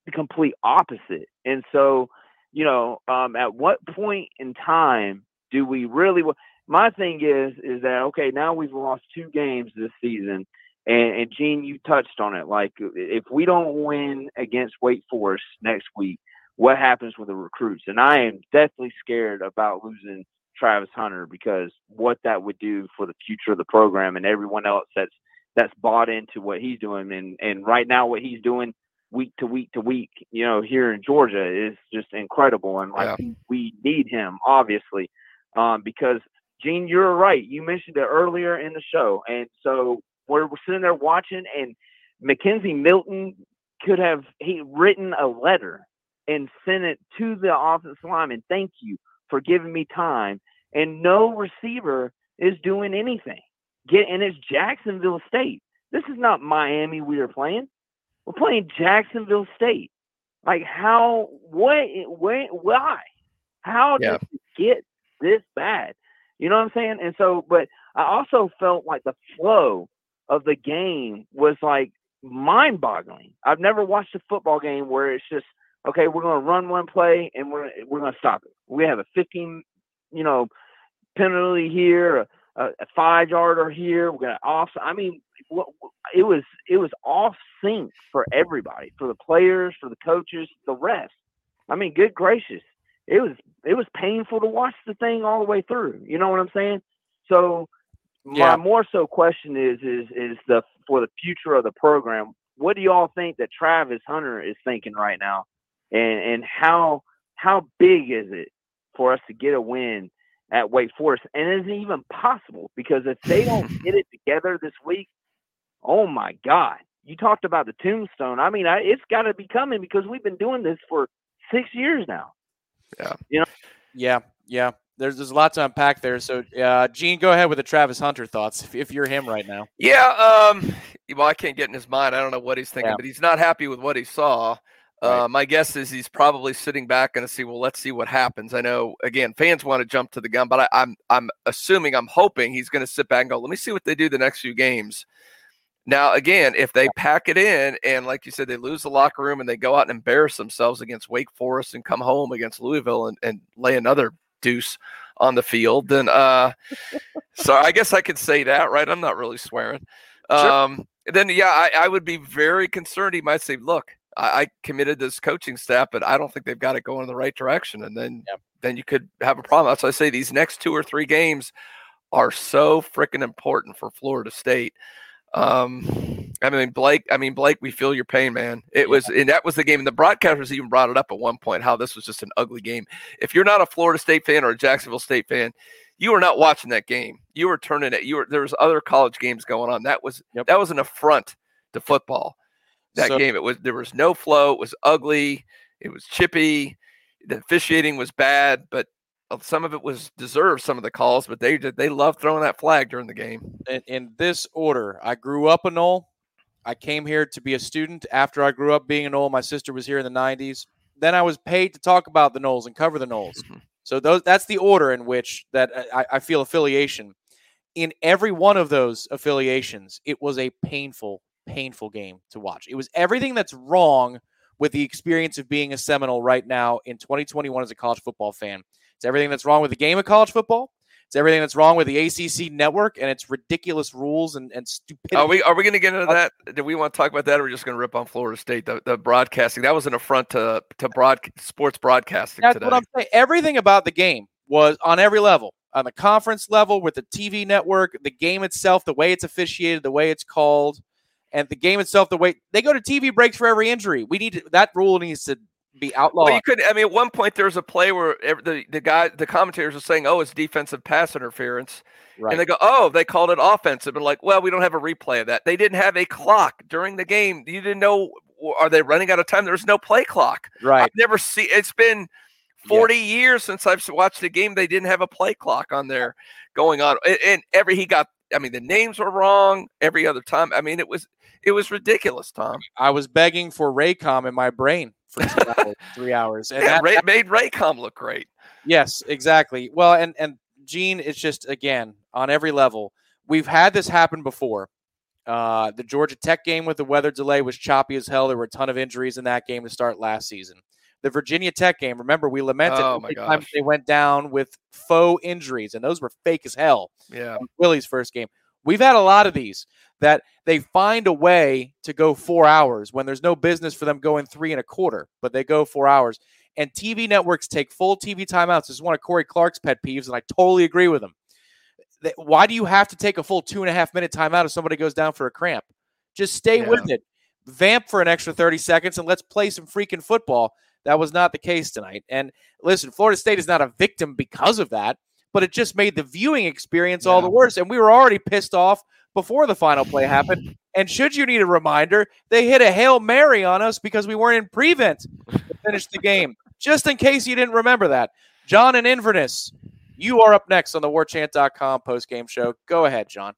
the complete opposite. And so, you know, um, at what point in time do we really? My thing is is that okay? Now we've lost two games this season. And, and Gene, you touched on it. Like, if we don't win against Wake Forest next week, what happens with the recruits? And I am definitely scared about losing Travis Hunter because what that would do for the future of the program and everyone else that's that's bought into what he's doing. And and right now, what he's doing week to week to week, you know, here in Georgia is just incredible. And like we need him, obviously, um, because Gene, you're right. You mentioned it earlier in the show, and so we're, we're sitting there watching, and McKenzie Milton could have he written a letter and sent it to the offensive lineman. Thank you for giving me time. And no receiver is doing anything. Get and it's Jacksonville State. This is not Miami we are playing. We're playing Jacksonville State. Like how what where why? How Yeah. did it get this bad? You know what I'm saying? And so but I also felt like the flow of the game was like mind boggling. I've never watched a football game where it's just okay, we're going to run one play and we're we're going to stop it. We have a 15, you know, penalty here, a, a, five yarder here. We're gonna off. I mean, it was it was off sync for everybody, for the players, for the coaches, the rest. I mean, good gracious, it was it was painful to watch the thing all the way through. You know what I'm saying? So Yeah. my more so question is is is the for the future of the program. What do y'all think that Travis Hunter is thinking right now, and and how how big is it for us to get a win at Wake Forest? And is it even possible? Because if they don't <laughs> get it together this week, oh my God! You talked about the tombstone. I mean, I, it's got to be coming because we've been doing this for six years now. Yeah. You know. Yeah, yeah. There's there's a lot to unpack there. So, uh, Gene, go ahead with the Travis Hunter thoughts if, if you're him right now. Yeah, um, well, I can't get in his mind. I don't know what he's thinking, Yeah. but he's not happy with what he saw. Uh, my guess is he's probably sitting back and to see, well, let's see what happens. I know, again, fans want to jump to the gun, but I, I'm I'm assuming, I'm hoping he's going to sit back and go, let me see what they do the next few games. Now, again, if they pack it in and, like you said, they lose the locker room and they go out and embarrass themselves against Wake Forest and come home against Louisville and, and lay another deuce on the field, then uh, so I guess I could say that, right? I'm not really swearing. Um, then yeah, I, I would be very concerned. He might say, "Look, I, I committed this coaching staff, but I don't think they've got it going in the right direction," and then then you could have a problem. That's why I say these next two or three games are so freaking important for Florida State. Um, I mean Blake. I mean Blake. We feel your pain, man. It was, and that was the game. And the broadcasters even brought it up at one point how this was just an ugly game. If you're not a Florida State fan or a Jacksonville State fan, you were not watching that game. You were turning it. You were there was other college games going on. That was that was an affront to football. That So- game. It was there was no flow. It was ugly. It was chippy. The officiating was bad, but Uh, some of it was deserved. Some of the calls, but they did. They loved throwing that flag during the game. in, in this order. I grew up a Nole. I came here to be a student after I grew up being a Nole. My sister was here in the 90s. Then I was paid to talk about the Noles and cover the Noles. Mm-hmm. so those that's the order in which that uh, I, I feel affiliation. In every one of those affiliations, it was a painful, painful game to watch. It was everything that's wrong with the experience of being a Seminole right now in 2021 as a college football fan. It's everything that's wrong with the game of college football. It's everything that's wrong with the ACC network and its ridiculous rules and, and stupidity. Are we are we going to get into uh, that? Do we want to talk about that, or are we just going to rip on Florida State? The, the broadcasting that was an affront to to broad sports broadcasting That's today. what I'm saying. Everything about the game was on every level. On the conference level, with the TV network, the game itself, the way it's officiated, the way it's called, and the game itself, the way they go to TV breaks for every injury. We need to, that rule needs to be outlawed. Well, you could. I mean, at one point there was a play where ev- the the guy, the commentators were saying, "Oh, it's defensive pass interference," Right. and they go, "Oh, they called it offensive." And like, well, we don't have a replay of that. They didn't have a clock during the game. You didn't know. Are they running out of time? There's no play clock. Right. I've never seen. It's been 40 years since I've watched a game. They didn't have a play clock on there going on, and, and every he got. I mean, the names were wrong every other time. I mean, it was it was ridiculous, Tom. I was begging for Raycom in my brain for two hours, three hours, and Yeah, that, Ray, made Raycom look great. Yes, exactly. Well, and and Gene, it's just again on every level. We've had this happen before. Uh, the Georgia Tech game with the weather delay was choppy as hell. There were a ton of injuries in that game to start last season. The Virginia Tech game, remember, we lamented Oh, my gosh. they went down with faux injuries, and those were fake as hell. Yeah. Willie's first game. We've had a lot of these that they find a way to go four hours when there's no business for them going three and a quarter, but they go four hours. And TV networks take full TV timeouts. This is one of Corey Clark's pet peeves, and I totally agree with him. Why do you have to take a full two and a half minute timeout if somebody goes down for a cramp? Just stay Yeah. with it. Vamp for an extra 30 seconds and let's play some freaking football. That was not the case tonight. And listen, Florida State is not a victim because of that, but it just made the viewing experience all the worse. And we were already pissed off before the final play happened. <laughs> And should you need a reminder, they hit a Hail Mary on us because we weren't in prevent to finish the game. Just in case you didn't remember that. John and Inverness, you are up next on the warchant.com post game show. Go ahead, John.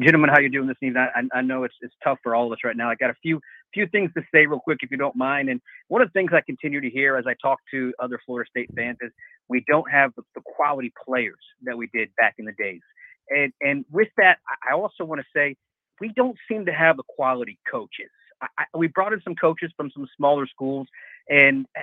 gentlemen, how you doing this evening? I, I know it's it's tough for all of us right now. I got a few few things to say real quick, if you don't mind. And one of the things I continue to hear as I talk to other Florida State fans is we don't have the, quality players that we did back in the days. And and with that, I also want to say we don't seem to have the quality coaches. I, I, we brought in some coaches from some smaller schools, and uh,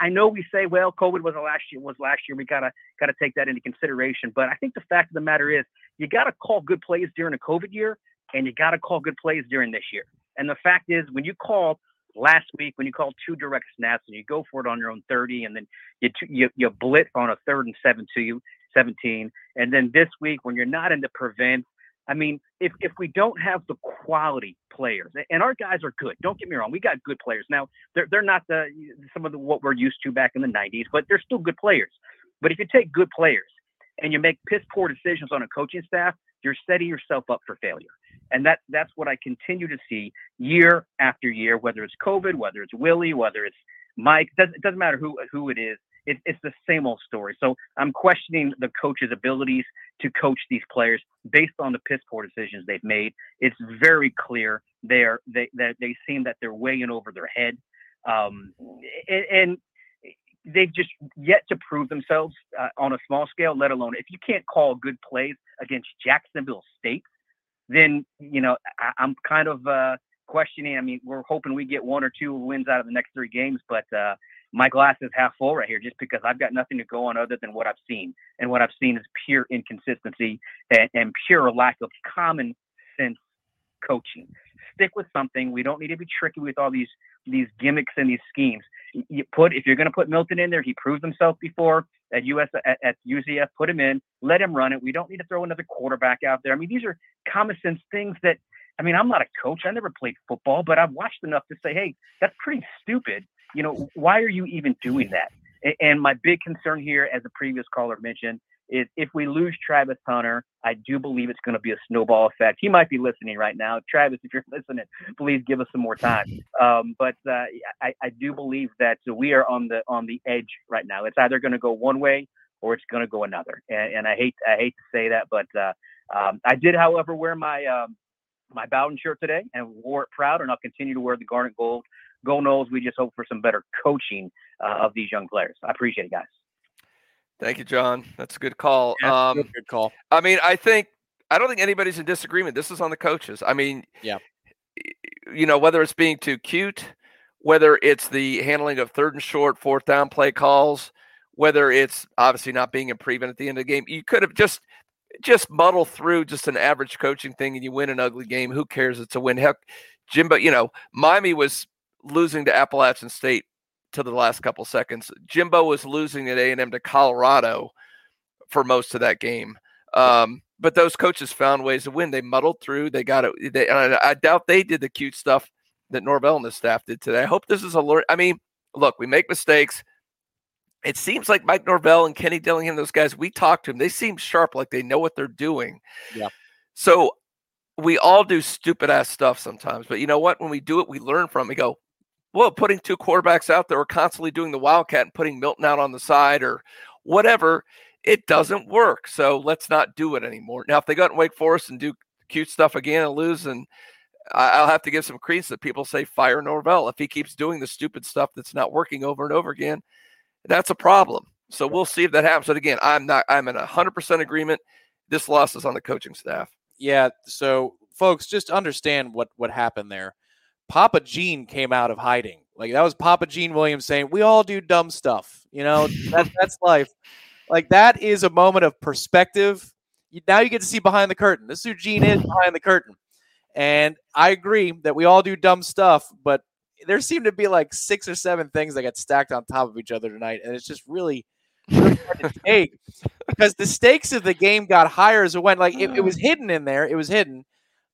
I know we say, well, COVID was last year was last year. We gotta gotta take that into consideration. But I think the fact of the matter is, you gotta call good plays during a COVID year, and you gotta call good plays during this year. And the fact is, when you call last week, when you call two direct snaps and you go for it on your own 30, and then you you, you blitz on a third and seven to you 17, and then this week when you're not in the prevent I mean, if if we don't have the quality players, and our guys are good, don't get me wrong, we got good players. Now they're they're not the some of the what we're used to back in the '90s, but they're still good players. But if you take good players and you make piss poor decisions on a coaching staff, you're setting yourself up for failure. And that that's what I continue to see year after year, whether it's COVID, whether it's Willie, whether it's Mike, it doesn't, it doesn't matter who who it is it, it's the same old story. So I'm questioning the coach's abilities to coach these players based on the piss poor decisions they've made. It's very clear they're they that they seem that they're way in over their head, um, and, and they've just yet to prove themselves uh, on a small scale. Let alone if you can't call good plays against Jacksonville State, then you know I, I'm kind of. Uh, questioning. I mean, we're hoping we get one or two wins out of the next three games, but uh, my glass is half full right here just because I've got nothing to go on other than what I've seen. And what I've seen is pure inconsistency and, and pure lack of common sense coaching. Stick with something. We don't need to be tricky with all these these gimmicks and these schemes. You put if you're going to put Milton in there, he proved himself before at US at, at UCF. Put him in, let him run it. We don't need to throw another quarterback out there. I mean, these are common sense things that. I mean, I'm not a coach. I never played football, but I've watched enough to say, hey, that's pretty stupid you know, why are you even doing that? And my big concern here, as the previous caller mentioned, is if we lose Travis Hunter, I do believe it's going to be a snowball effect. He might be listening right now. Travis, if you're <laughs> listening, please give us some more time. <laughs> Um, but uh, I, I, do believe that we are on the on the edge right now. It's either going to go one way or it's going to go another. And, and, I hate I hate to say that, but uh, um, I did, however, wear my um, my Bowden shirt today and wore it proud, and I'll continue to wear the garnet gold go Noles. We just hope for some better coaching uh, of these young players. I appreciate it, guys. Thank you, John. That's a good call. Yeah, um, good call. I mean, I think I don't think anybody's in disagreement. This is on the coaches. I mean, yeah, you know, whether it's being too cute, whether it's the handling of third and short, fourth down play calls, whether it's obviously not being in prevent at the end of the game, you could have just just muddle through just an average coaching thing and you win an ugly game. Who cares? It's a win. Heck, Jimbo, you know, Miami was losing to Appalachian State to the last couple seconds. Jimbo was losing at A&M to Colorado for most of that game. Um, but those coaches found ways to win. They muddled through. They got it. They, I, I, doubt they did the cute stuff that Norvell and the staff did today. I hope this is a learn. I mean, look, we make mistakes. It seems like Mike Norvell and Kenny Dillingham, those guys, we talked to them. They seem sharp, like they know what they're doing. Yeah. So we all do stupid ass stuff sometimes, but you know what? When we do it, we learn from. It. We go, well, putting two quarterbacks out there or constantly doing the wildcat and putting Milton out on the side or whatever, it doesn't work. So let's not do it anymore. Now, if they go out to Wake Forest and do cute stuff again and lose, and I'll have to give some credence that people say fire Norvell if he keeps doing the stupid stuff that's not working over and over again. That's a problem. So we'll see if that happens. But again, I'm not. I'm in hundred percent agreement. This loss is on the coaching staff. Yeah. So folks, just understand what what happened there. Papa Gene came out of hiding. Like that was Papa Gene Williams saying, "We all do dumb stuff." You know, that, <laughs> that's life. Like that is a moment of perspective. You, now you get to see behind the curtain. This is who Gene is behind the curtain. And I agree that we all do dumb stuff, but there seem to be like six or seven things that got stacked on top of each other tonight, and it's just really, really hard to <laughs> take because the stakes of the game got higher as it went. Like it, it was <sighs> hidden in there, it was hidden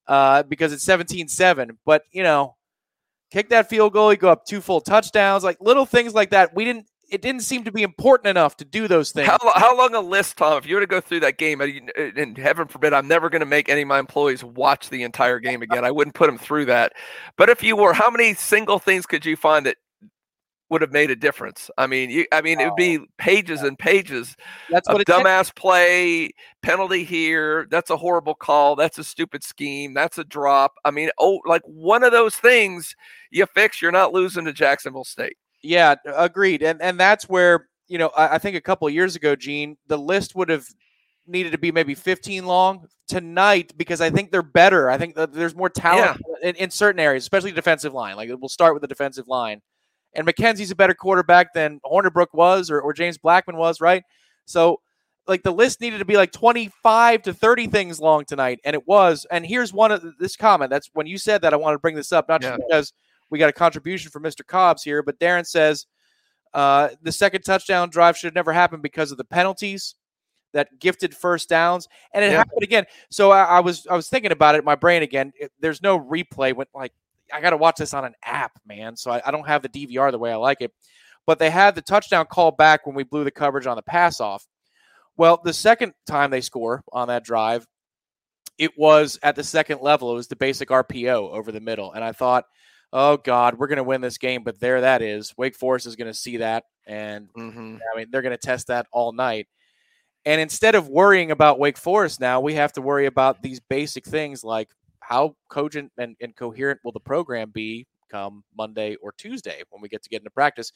uh, because it's 17-7. But you know, kick that field goal, you go up two full touchdowns, like little things like that. We didn't. It didn't seem to be important enough to do those things. How, how long a list, Tom? If you were to go through that game, and heaven forbid, I'm never going to make any of my employees watch the entire game again. I wouldn't put them through that. But if you were, how many single things could you find that would have made a difference. I mean, you, I mean, it would oh, be pages and pages That's of dumbass play, penalty here. That's a horrible call. That's a stupid scheme. That's a drop. I mean, oh, like one of those things you fix, you're not losing to Jacksonville State. Yeah, agreed. And and that's where you know I, I think a couple years ago, Gene, the list would have needed to be maybe 15 long tonight because I think they're better. I think that there's more talent in, in certain areas, especially defensive line. Like we'll start with the defensive line and McKenzie's a better quarterback than Hornibrook was or, or James Blackman was, right? So like the list needed to be like 25 to 30 things long tonight and it was. And here's one of this comment. That's when you said that i wanted to bring this up not just because we got a contribution from mr cobbs here but darren says uh, the second touchdown drive should have never happened because of the penalties that gifted first downs. And it Yeah. happened again. So I, I was i was thinking about it in my brain again. It- there's no replay when like i gotta watch this on an app man so I, I don't have the dvr the way i like it but they had the touchdown call back when we blew the coverage on the pass off well, the second time they score on that drive, it was at the second level. It was the basic RPO over the middle. And I thought, oh, God, we're going to win this game. But there that is. Wake Forest is going to see that. And Mm-hmm. I mean, they're going to test that all night. And instead of worrying about Wake Forest now, we have to worry about these basic things like how cogent and, and coherent will the program be come Monday or Tuesday when we get to get into practice.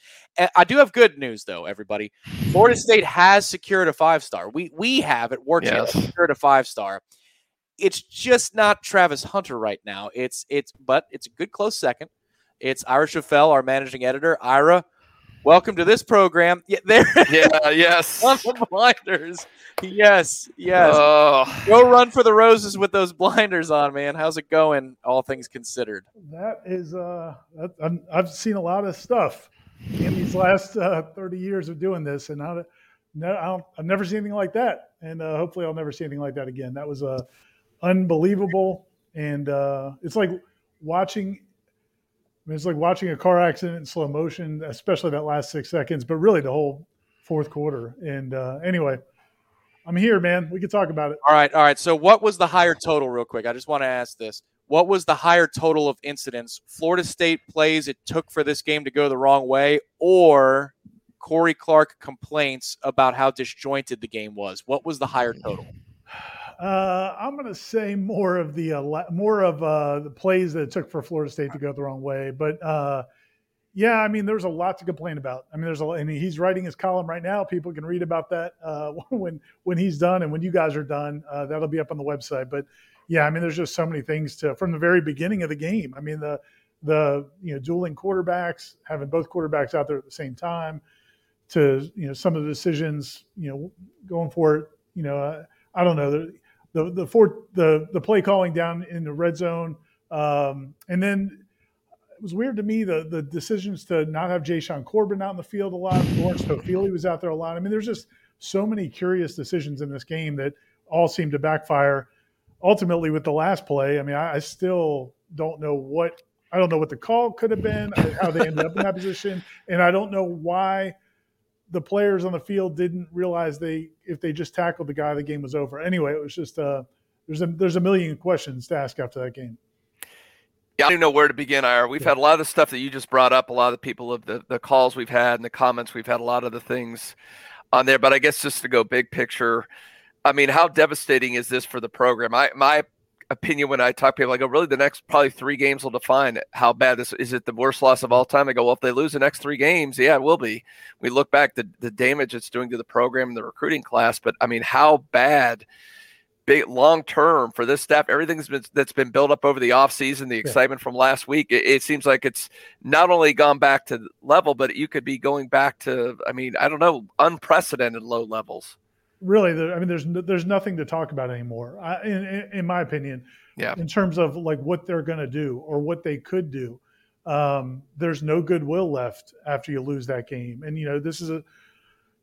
I do have good news though, everybody. Florida <laughs> State has secured a five star. We we have at War Yes. secured a five star. It's just not Travis Hunter right now. It's it's but it's a good close second. It's Ira Schoffel, our managing editor. Ira, welcome to this program. Yeah, there. <laughs> Yeah, yes. <laughs> on the blinders. Yes, yes. Oh. Go run for the roses with those blinders on, man. How's it going? All things considered. That is, uh, that, I'm, I've seen a lot of stuff in these last uh, 30 years of doing this, and I, no, I don't, I've never seen anything like that, and uh, hopefully I'll never see anything like that again. That was uh, unbelievable, and uh, it's like watching. I mean, it's like watching a car accident in slow motion, especially that last six seconds, but really the whole fourth quarter. And uh, anyway, I'm here, man. We can talk about it. All right, all right. So, what was the higher total, real quick? I just want to ask this. What was the higher total of incidents? Florida State plays it took for this game to go the wrong way, or Corey Clark complaints about how disjointed the game was? What was the higher total? Uh, I'm going to say more of the more of uh, the plays that it took for Florida State to go the wrong way. But uh, yeah, I mean, there's a lot to complain about. I mean, there's a and he's writing his column right now. People can read about that uh, <laughs> when when he's done and when you guys are done. Uh, that'll be up on the website. But yeah, I mean, there's just so many things to from the very beginning of the game. I mean, the the you know dueling quarterbacks, having both quarterbacks out there at the same time, to you know some of the decisions, you know, going for it. You know, I don't know the the four the the play calling down in the red zone, um, and then it was weird to me the the decisions to not have Jashaun Corbin out in the field a lot. Lawrence Toafili was out there a lot. I mean, there's just so many curious decisions in this game that all seem to backfire. Ultimately, with the last play, I mean, I, I still don't know what I don't know what the call could have been, how they ended up in that position, and I don't know why the players on the field didn't realize they if they just tackled the guy, the game was over. Anyway, it was just uh, there's a there's a million questions to ask after that game. Yeah, I don't know where to begin, Ira. We've had a lot of the stuff that you just brought up, a lot of the people of the, the calls we've had and the comments we've had, a lot of the things on there. But I guess just to go big picture, I mean, how devastating is this for the program? I my opinion when I talk to people, I go, really, the next probably three games will define how bad this is. It the worst loss of all time? I go, well, if they lose the next three games, yeah, it will be. We look back the the damage it's doing to the program and the recruiting class, but I mean, how bad? big long term for this staff everything's been that's been built up over the offseason the excitement from last week it, it seems like it's not only gone back to level but you could be going back to i mean i don't know unprecedented low levels Really, there, I mean, there's there's nothing to talk about anymore, I, in, in, in my opinion. Yeah. In terms of like what they're going to do or what they could do, um, there's no goodwill left after you lose that game. And you know, this is a,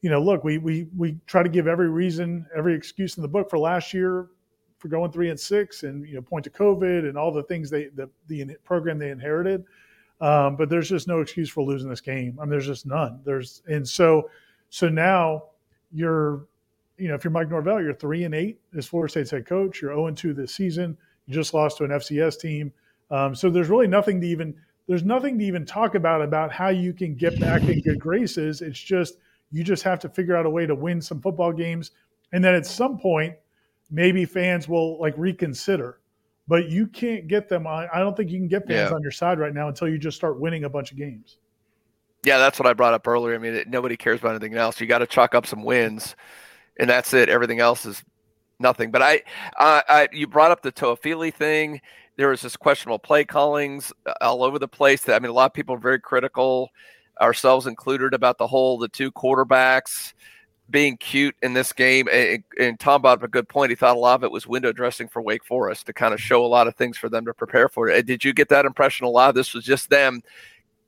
you know, look, we we we try to give every reason, every excuse in the book for last year for going three and six, and you know, point to COVID and all the things they the the program they inherited. Um, but there's just no excuse for losing this game. I mean, there's just none. There's and so so now you're you know, if you're Mike Norvell, you're three and eight as Florida State's head coach. You're 0 and two this season. You just lost to an FCS team. Um, so there's really nothing to even there's nothing to even talk about about how you can get back in good graces. It's just you just have to figure out a way to win some football games, and then at some point, maybe fans will like reconsider. But you can't get them on. I don't think you can get fans Yeah. on your side right now until you just start winning a bunch of games. yeah that's what i brought up earlier i mean it, nobody cares about anything else you got to chalk up some wins and that's it everything else is nothing but i uh, I you brought up the toafili thing there was this questionable play callings uh, all over the place that i mean a lot of people are very critical ourselves included, about the whole the two quarterbacks being cute in this game. And, and Tom brought up a good point. He thought a lot of it was window dressing for Wake Forest to kind of show a lot of things for them to prepare for it. Did you get that impression? A lot this was just them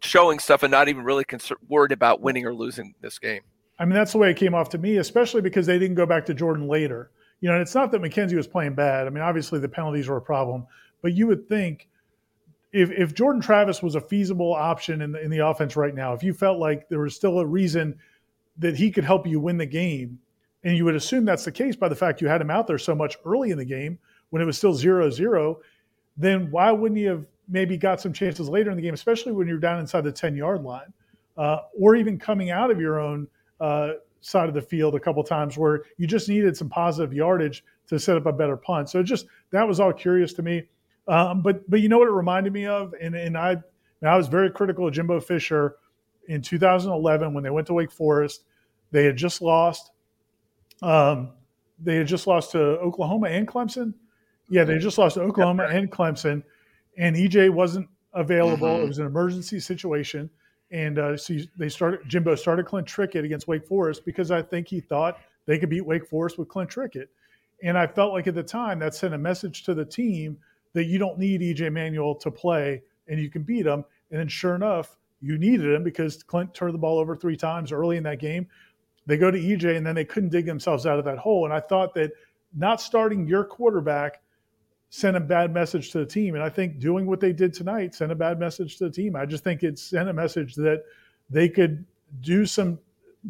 showing stuff and not even really concerned, worried about winning or losing this game. I mean, that's the way it came off to me, especially because they didn't go back to Jordan later. You know, and it's not that McKenzie was playing bad. I mean, obviously the penalties were a problem, but you would think if, if Jordan Travis was a feasible option in the, in the offense right now, if you felt like there was still a reason that he could help you win the game, and you would assume that's the case by the fact you had him out there so much early in the game when it was still zero zero, then why wouldn't you have maybe got some chances later in the game, especially when you're down inside the 10 yard line, uh, or even coming out of your own uh, side of the field a couple times where you just needed some positive yardage to set up a better punt. So just that was all curious to me. Um, but but you know what it reminded me of, and and I I was very critical of Jimbo Fisher in 2011 when they went to Wake Forest. They had just lost. Um, they had just lost to Oklahoma and Clemson. Yeah, they just lost to Oklahoma and Clemson and EJ wasn't available. Mm-hmm. It was an emergency situation, and uh, so they started. Jimbo started Clint Trickett against Wake Forest because I think he thought they could beat Wake Forest with Clint Trickett, and I felt like at the time that sent a message to the team that you don't need EJ Manuel to play and you can beat him. And then sure enough, you needed him because Clint turned the ball over three times early in that game. They go to EJ and then they couldn't dig themselves out of that hole. And I thought that not starting your quarterback sent a bad message to the team. And I think doing what they did tonight sent a bad message to the team. I just think it sent a message that they could do some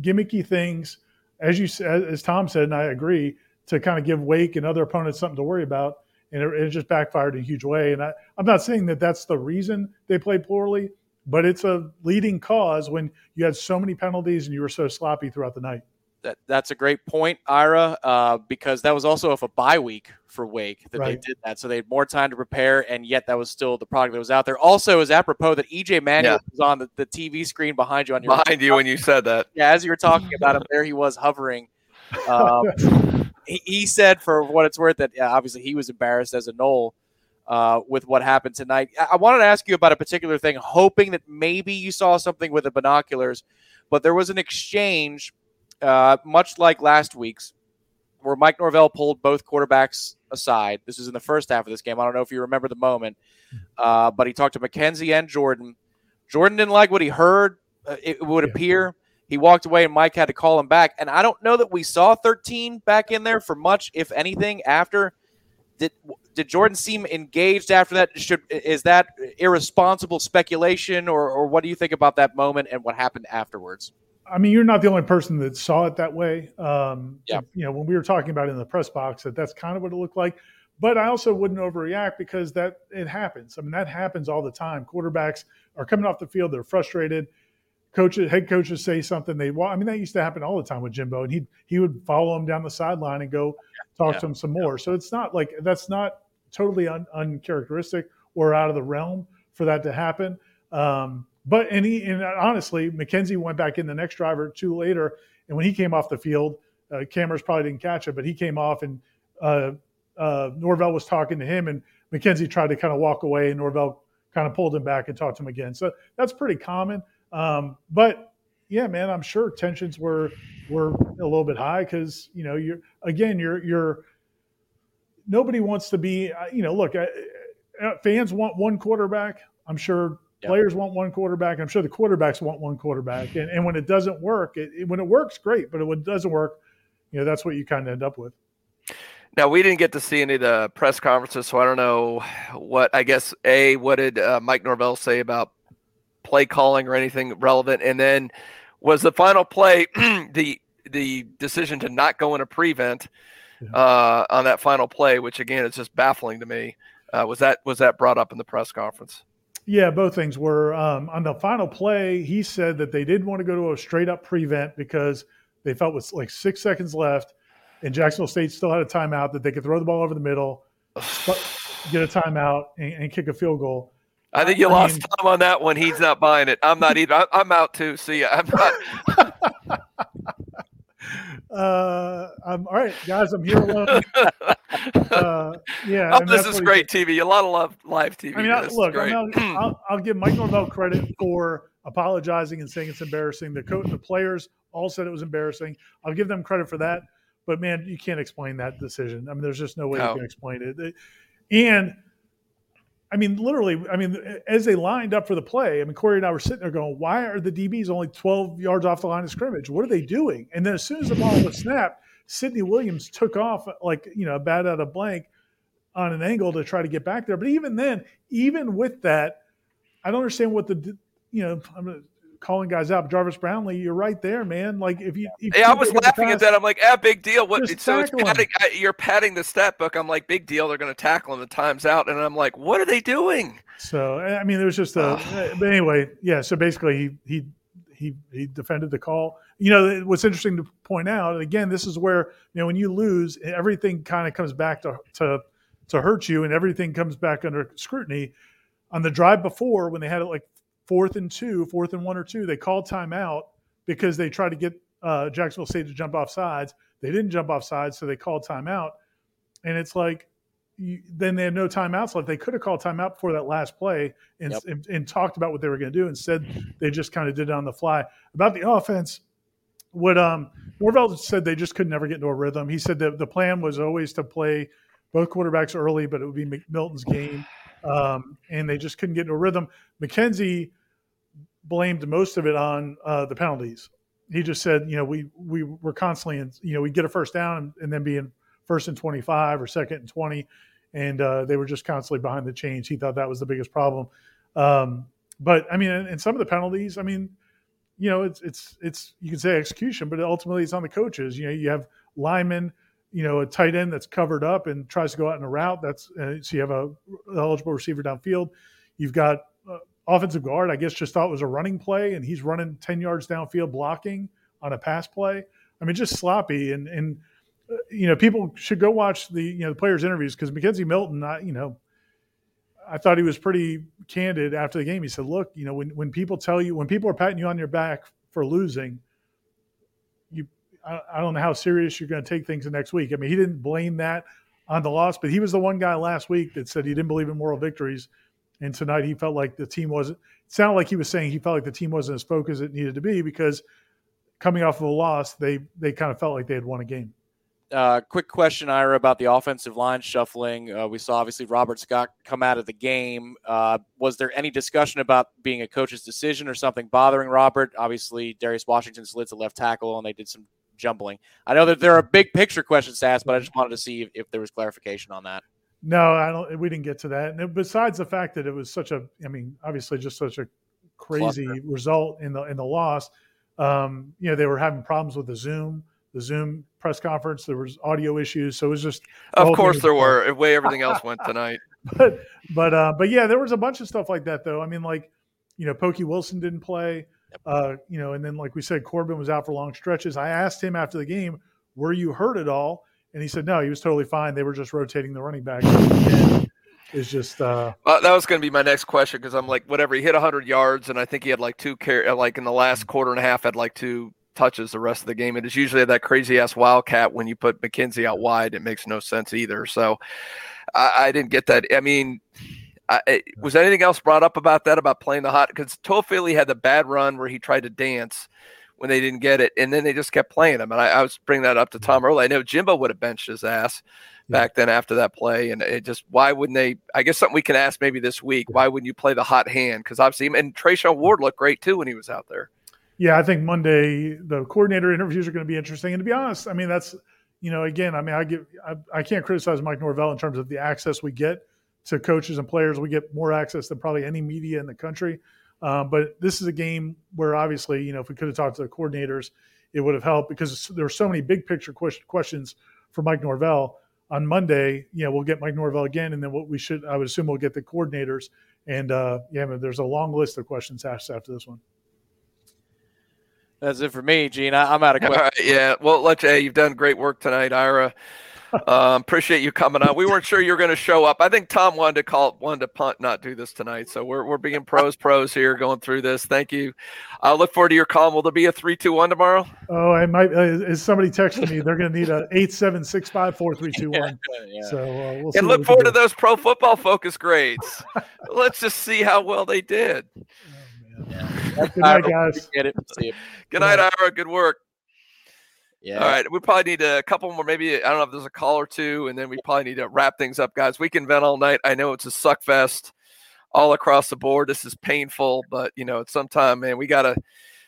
gimmicky things, as you as Tom said, and I agree, to kind of give Wake and other opponents something to worry about. And it, it just backfired in a huge way. And I, I'm not saying that that's the reason they played poorly, but it's a leading cause when you had so many penalties and you were so sloppy throughout the night that that's a great point, Ira, uh, because that was also of a bye week for Wake that right. they did that, so they had more time to prepare, and yet that was still the product that was out there. Also, is apropos that EJ Manuel yeah. was on the, the, TV screen behind you on your behind you when you said that. Yeah, as you were talking about him, there he was hovering. Um, <laughs> he, he, said, for what it's worth, that yeah, obviously he was embarrassed as a Nole. Uh, with what happened tonight, I-, I wanted to ask you about a particular thing, hoping that maybe you saw something with the binoculars, but there was an exchange uh, much like last week's, where Mike Norvell pulled both quarterbacks aside. This is in the first half of this game. I don't know if you remember the moment, uh, but he talked to McKenzie and Jordan. Jordan didn't like what he heard. Uh, it would appear he walked away, and Mike had to call him back. And I don't know that we saw 13 back in there for much, if anything. After did did Jordan seem engaged after that? Should is that irresponsible speculation, or or what do you think about that moment and what happened afterwards? I mean, you're not the only person that saw it that way. Um, yeah. You know, when we were talking about it in the press box, that that's kind of what it looked like. But I also wouldn't overreact because that it happens. I mean, that happens all the time. Quarterbacks are coming off the field; they're frustrated. Coaches, head coaches say something. They, well, I mean, that used to happen all the time with Jimbo, and he he would follow him down the sideline and go talk yeah. to him some more. So it's not like that's not totally un, uncharacteristic or out of the realm for that to happen. Um, but and he and honestly, McKenzie went back in the next drive two later, and when he came off the field, uh, cameras probably didn't catch it, but he came off and uh, uh, Norvell was talking to him, and McKenzie tried to kind of walk away, and Norvell kind of pulled him back and talked to him again. So that's pretty common. Um, but yeah, man, I'm sure tensions were were a little bit high because you know you're again you're you're nobody wants to be uh, you know look uh, uh, fans want one quarterback. I'm sure Players want one quarterback. I'm sure the quarterbacks want one quarterback. And, and when it doesn't work, it, it, when it works, great. But when it doesn't work, you know, that's what you kind of end up with. Now we didn't get to see any of the press conferences, so I don't know what. I guess a what did uh, Mike Norvell say about play calling or anything relevant, and then was the final play <clears throat> the the decision to not go in a prevent uh, on that final play, which again is just baffling to me. Uh, was that was that brought up in the press conference? Yeah, both things were. Um, on the final play, he said that they didn't want to go to a straight up prevent because they felt with like six seconds left, and Jacksonville State still had a timeout that they could throw the ball over the middle, get a timeout, and, and kick a field goal. I think you I lost mean, Tom on that one. He's not buying it. I'm not either. I'm out too. See ya. I'm not. <laughs> uh, I'm all right, guys. I'm here alone. <laughs> Uh, yeah, oh, this is great TV. A lot of love live TV. I mean, I, look, I mean, I'll, I'll, I'll, give Mike Norvell credit for apologizing and saying it's embarrassing. The coach, the players all said it was embarrassing. I'll give them credit for that. But man, you can't explain that decision. I mean, there's just no way No. you can explain it. And I mean, literally, I mean, as they lined up for the play, I mean, Corey and I were sitting there going, why are the DBs only 12 yards off the line of scrimmage? What are they doing? And then as soon as the ball was snapped, Sidney Williams took off like, you know, a bat out of blank on an angle to try to get back there. But even then, even with that, I don't understand what the, you know, I'm calling guys out. Jarvis Brownlee, you're right there, man. Like if you, if Yeah, I was pick up the laughing at that. I'm like, ah, big deal. What? So it's padding, I, you're padding the stat book. I'm like, big deal. They're going to tackle him. The time's out, and I'm like, what are they doing? So I mean, there's just a. But anyway, yeah. So basically, he he he he defended the call. You know, what's interesting to point out, and again, this is where you know when you lose, everything kind of comes back to to to hurt you, and everything comes back under scrutiny. On the drive before, when they had it like fourth and two, fourth and one or two, they called timeout because they tried to get uh, Jacksonville State to jump off sides. They didn't jump off sides, so they called timeout. And it's like, you, then they had no timeouts left. They could have called timeout before that last play and, Yep. and, and talked about what they were going to do. Instead, they just kind of did it on the fly. About the offense, what um, Norvell said they just could never get into a rhythm. He said that the plan was always to play both quarterbacks early, but it would be McMilton's game, um, and they just couldn't get into a rhythm. McKenzie blamed most of it on uh, the penalties. He just said, you know, we we were constantly, in, you know, we get a first down and, and then being first and twenty five or second and twenty, and uh, they were just constantly behind the chains. He thought that was the biggest problem. Um, but I mean, and, and some of the penalties, I mean, you know, it's it's it's you can say execution, but ultimately it's on the coaches. You know, you have linemen, you know, a tight end that's covered up and tries to go out in a route. That's uh, so you have a eligible receiver downfield. You've got uh, offensive guard. I guess just thought it was a running play, and he's running ten yards downfield blocking on a pass play. I mean, just sloppy and and uh, you know people should go watch the you know the players interviews because McKenzie Milton, I, you know, I thought he was pretty candid after the game. He said, "Look, you know, when when people tell you when people are patting you on your back for losing, I, don't know how serious you're going to take things the next week. I mean, he didn't blame that on the loss, but he was the one guy last week that said he didn't believe in moral victories, and tonight he felt like the team wasn't. It sounded like he was saying he felt like the team wasn't as focused as it needed to be because coming off of a loss, they they kind of felt like they had won a game. Uh, quick question, Ira, about the offensive line shuffling. Uh, we saw obviously Robert Scott come out of the game. Uh, was there any discussion about being a coach's decision or something bothering Robert? Obviously, Darius Washington slid to left tackle, and they did some jumbling. I know that there are big picture questions to ask, but I just wanted to see if, if there was clarification on that. No, I don't. We didn't get to that. And besides the fact that it was such a, I mean, obviously just such a crazy Cluster. result in the in the loss. Um, you know, they were having problems with the Zoom, the Zoom press conference. There was audio issues, so it was just. Of course there were. The way everything else went <laughs> tonight. but but uh, but yeah, there was a bunch of stuff like that though. I mean, like you know, Pokey Wilson didn't play. Uh, you know, and then like we said, Corbin was out for long stretches. I asked him after the game, "Were you hurt at all?" And he said, "No, he was totally fine. They were just rotating the running back." It's just uh, Uh, that was going to be my next question because I'm like, whatever. He hit 100 yards, and I think he had like two carry, uh, like in the last quarter and a half, had like two touches the rest of the game. It is usually that crazy ass wildcat when you put McKenzie out wide. It makes no sense either. So I, I didn't get that. I mean, I, was anything else brought up about that about playing the hot? Because Toafili had the bad run where he tried to dance when they didn't get it, and then they just kept playing him. And I, I was bringing that up to Tom early. I know Jimbo would have benched his ass back then after that play, and it just why wouldn't they? I guess something we can ask maybe this week. Why wouldn't you play the hot hand? Because obviously, and Treshaun Ward looked great too when he was out there. Yeah, I think Monday the coordinator interviews are going to be interesting. And to be honest, I mean that's you know again, I mean I give I, I can't criticize Mike Norvell in terms of the access we get to coaches and players. We get more access than probably any media in the country. Um, but this is a game where obviously you know if we could have talked to the coordinators, it would have helped because there were so many big picture ques- questions for Mike Norvell. On Monday, you know, we'll get Mike Norvell again, and then what we should, I would assume, we'll get the coordinators. And uh, yeah, man, there's a long list of questions asked after this one. That's it for me, Gene. I, I'm out of <laughs> questions. right, yeah. Well, let you. Hey, you've done great work tonight, Ira. Um, appreciate you coming on. We weren't sure you were going to show up. I think Tom wanted to call, wanted to punt, not do this tonight. So we're we're being pros, pros here, going through this. Thank you. I'll look forward to your call. Will there be a three, two, one tomorrow? Oh, I might. Uh, is somebody texting me? They're going to need a eight seven six five four three two <laughs> one. So uh, we'll see. and look forward to those pro football focus grades. <laughs> Let's just see how well they did. Good night, guys. Get it. See you. Good night, Ira. Good work. Yeah. All right. We probably need a couple more, maybe, I don't know if there's a call or two, and then we probably need to wrap things up, guys. We can vent all night. I know it's a suck fest all across the board. This is painful, but, you know, at some time, man, we got to.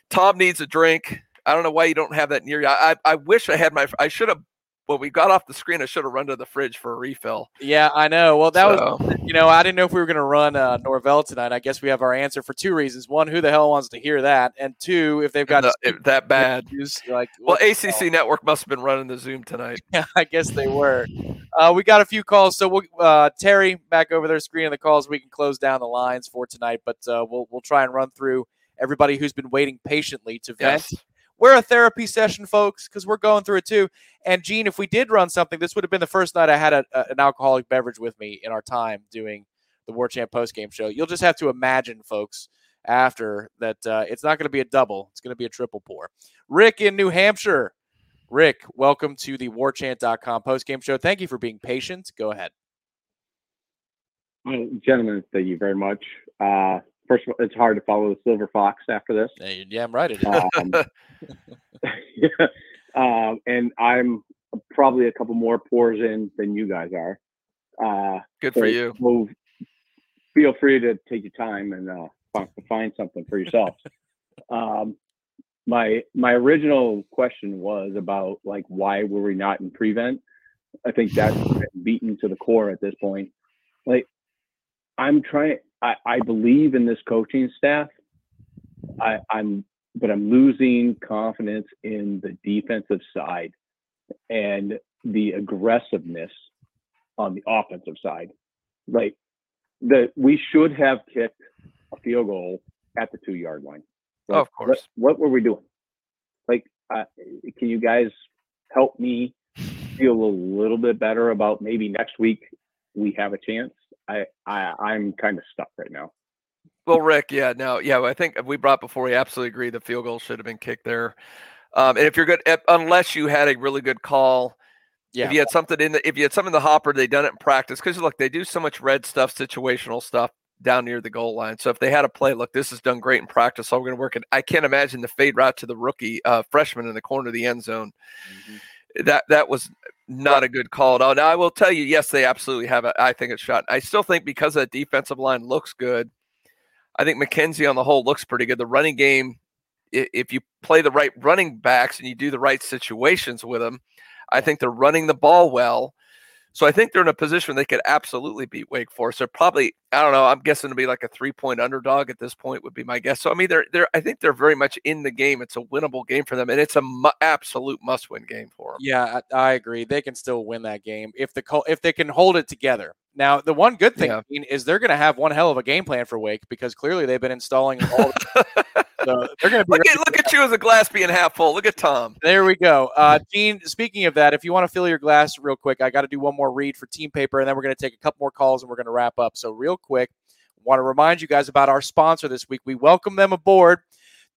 Tom needs a drink. I don't know why you don't have that near you. I, I, I wish I had my, I should have, when we got off the screen, I should have run to the fridge for a refill. Yeah, I know. Well, that So- was, you know, I didn't know if we were going to run uh, Norvell tonight. I guess we have our answer for two reasons. One, who the hell wants to hear that? And two, if they've got No, if that bad. issues, like, Well, the ACC Network must have been running the Zoom tonight. <laughs> Yeah, I guess they were. Uh, we got a few calls, so we'll, uh, Terry back over there screening the calls. We can close down the lines for tonight, but uh, we'll we'll try and run through everybody who's been waiting patiently to vent. Yes. We're a therapy session, folks, because we're going through it too. And Gene, if we did run something, this would have been the first night I had a, a- an alcoholic beverage with me in our time doing the War Chant post game show. You'll just have to imagine, folks, after that uh, it's not going to be a double; it's going to be a triple pour. Rick in New Hampshire. Rick, welcome to the warchant.com postgame show. Thank you for being patient. Go ahead. Well, gentlemen, thank you very much. Uh, first of all, it's hard to follow the Silver Fox after this. Yeah, I'm right it is. Um, <laughs> <laughs> um, and I'm probably a couple more pours in than you guys are. Uh, Good for so you. Move. Feel free to take your time and uh, find something for yourself. <laughs> um, my my original question was about like why were we not in prevent? I think that's <sighs> beaten to the core at this point. Like I'm trying. I, I believe in this coaching staff. I, I'm, but I'm losing confidence in the defensive side and the aggressiveness on the offensive side. Like that, we should have kicked a field goal at the two yard line. Like, Of course. What, what were we doing? Like, uh, can you guys help me feel a little bit better about maybe next week we have a chance? I, I I'm kind of stuck right now. Well, Rick, yeah, no, yeah, I think we brought before. We absolutely agree the field goal should have been kicked there. Um, and if you're good, if, unless you had a really good call, Yeah. if you had something in the, if you had something in the hopper, they done it in practice. Because look, they do so much red stuff, situational stuff down near the goal line. So if they had a play, look, this is done great in practice. So we're going to work it. I can't imagine the fade route to the rookie uh, freshman in the corner of the end zone. That that was not a good call at all. Now I will tell you, yes, they absolutely have. A, I think it's shot. I still think because that defensive line looks good. I think McKenzie on the whole looks pretty good. The running game, if you play the right running backs and you do the right situations with them, I think they're running the ball well. So I think they're in a position they could absolutely beat Wake Forest. They're probably, I don't know, I'm guessing to be like a three point underdog at this point would be my guess. So I mean, they're they're I think they're very much in the game. It's a winnable game for them, and it's a mu- absolute must win game for them. Yeah, I, I agree. They can still win that game if the if they can hold it together. Now, the one good thing Yeah. Dean, is they're going to have one hell of a game plan for Wake because clearly they've been installing all. <laughs> so they're going to Look at look at you as a glass being half full. Look at Tom. There we go. Uh, Gene, speaking of that, if you want to fill your glass real quick, I got to do one more read for team paper, and then we're going to take a couple more calls and we're going to wrap up. So, real quick, want to remind you guys about our sponsor this week. We welcome them aboard.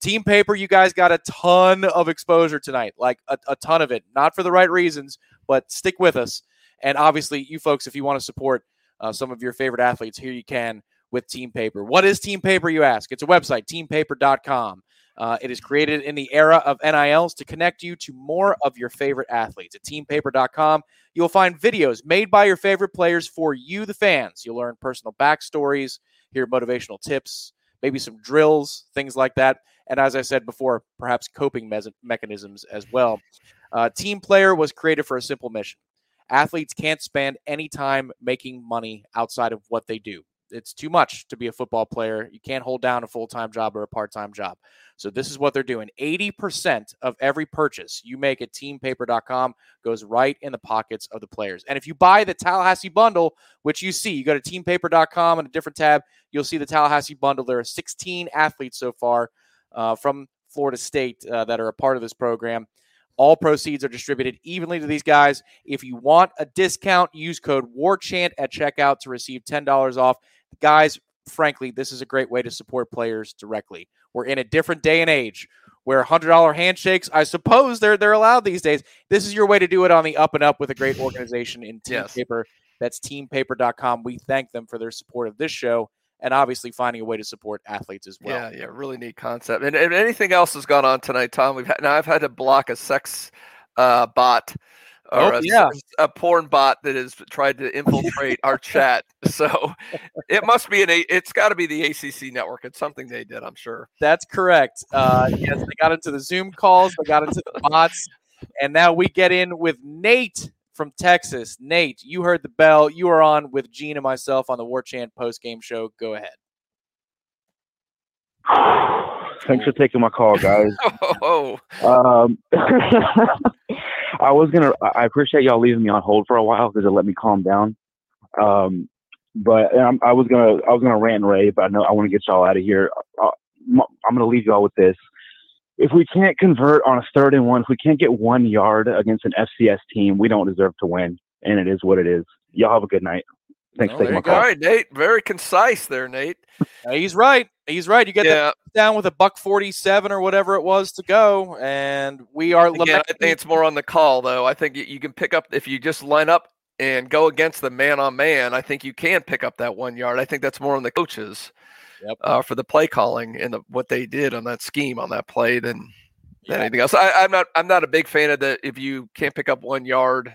Team paper, you guys got a ton of exposure tonight, like a, a ton of it. Not for the right reasons, but stick with us. And obviously, you folks, if you want to support uh, some of your favorite athletes, here you can with Team Paper. What is Team Paper, you ask? It's a website, teampaper.com. Uh, it is created in the era of NILs to connect you to more of your favorite athletes. At teampaper.com, you'll find videos made by your favorite players for you, the fans. You'll learn personal backstories, hear motivational tips, maybe some drills, things like that. And as I said before, perhaps coping mechanisms as well. Uh, Team Paper was created for a simple mission. Athletes can't spend any time making money outside of what they do. It's too much to be a football player. You can't hold down a full time job or a part time job. So, this is what they're doing 80% of every purchase you make at teampaper.com goes right in the pockets of the players. And if you buy the Tallahassee bundle, which you see, you go to teampaper.com on a different tab, you'll see the Tallahassee bundle. There are 16 athletes so far uh, from Florida State uh, that are a part of this program. All proceeds are distributed evenly to these guys. If you want a discount, use code WARCHANT at checkout to receive $10 off. Guys, frankly, this is a great way to support players directly. We're in a different day and age where $100 handshakes, I suppose they're they're allowed these days. This is your way to do it on the up and up with a great organization in Team Yes. Paper. That's teampaper.com. We thank them for their support of this show and obviously finding a way to support athletes as well. Yeah, yeah, really neat concept. And, and anything else has gone on tonight, Tom? We've had, now I've had to block a sex uh, bot or Oh, a, yeah. a porn bot that has tried to infiltrate our <laughs> chat. So it must be an A- it's got to be the ACC network. It's something they did, I'm sure. That's correct. Uh, yes, they got into the Zoom calls, they got into the bots, and now we get in with Nate from Texas. Nate, you heard the bell. You are on with Gene and myself on the War Chant post game show. Go ahead. Thanks for taking my call, guys. <laughs> Oh, Um, <laughs> I was gonna. I appreciate y'all leaving me on hold for a while because it let me calm down. Um, but I was gonna. I was gonna rant and rave, but I know I want to get y'all out of here. Uh, I'm gonna leave y'all with this. If we can't convert on a third and one, if we can't get one yard against an FCS team, we don't deserve to win, and it is what it is. Y'all have a good night. Thanks for taking my call. All right, Nate. Very concise there, Nate. Uh, he's right. He's right. You get Yeah. the down with a buck forty-seven or whatever it was to go, and we are. Again, I think it's more on the call, though. I think you, you can pick up if you just line up and go against the man on man. I think you can pick up that one yard. I think that's more on the coaches uh, for the play calling and the, what they did on that scheme on that play than than anything else. I, I'm not I'm not a big fan of that. If you can't pick up one yard,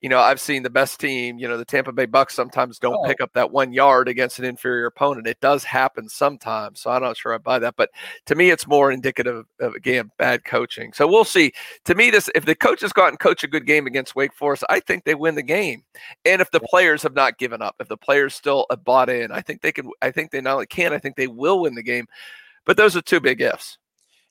you know I've seen the best team. You know the Tampa Bay Bucks sometimes don't Oh. pick up that one yard against an inferior opponent. It does happen sometimes, so I'm not sure I buy that. But to me, it's more indicative of again bad coaching. So we'll see. To me, this if the coaches go out and coach a good game against Wake Forest, I think they win the game. And if the players have not given up, if the players still have bought in, I think they can. I think they not only can, I think they will win the game. But those are two big ifs.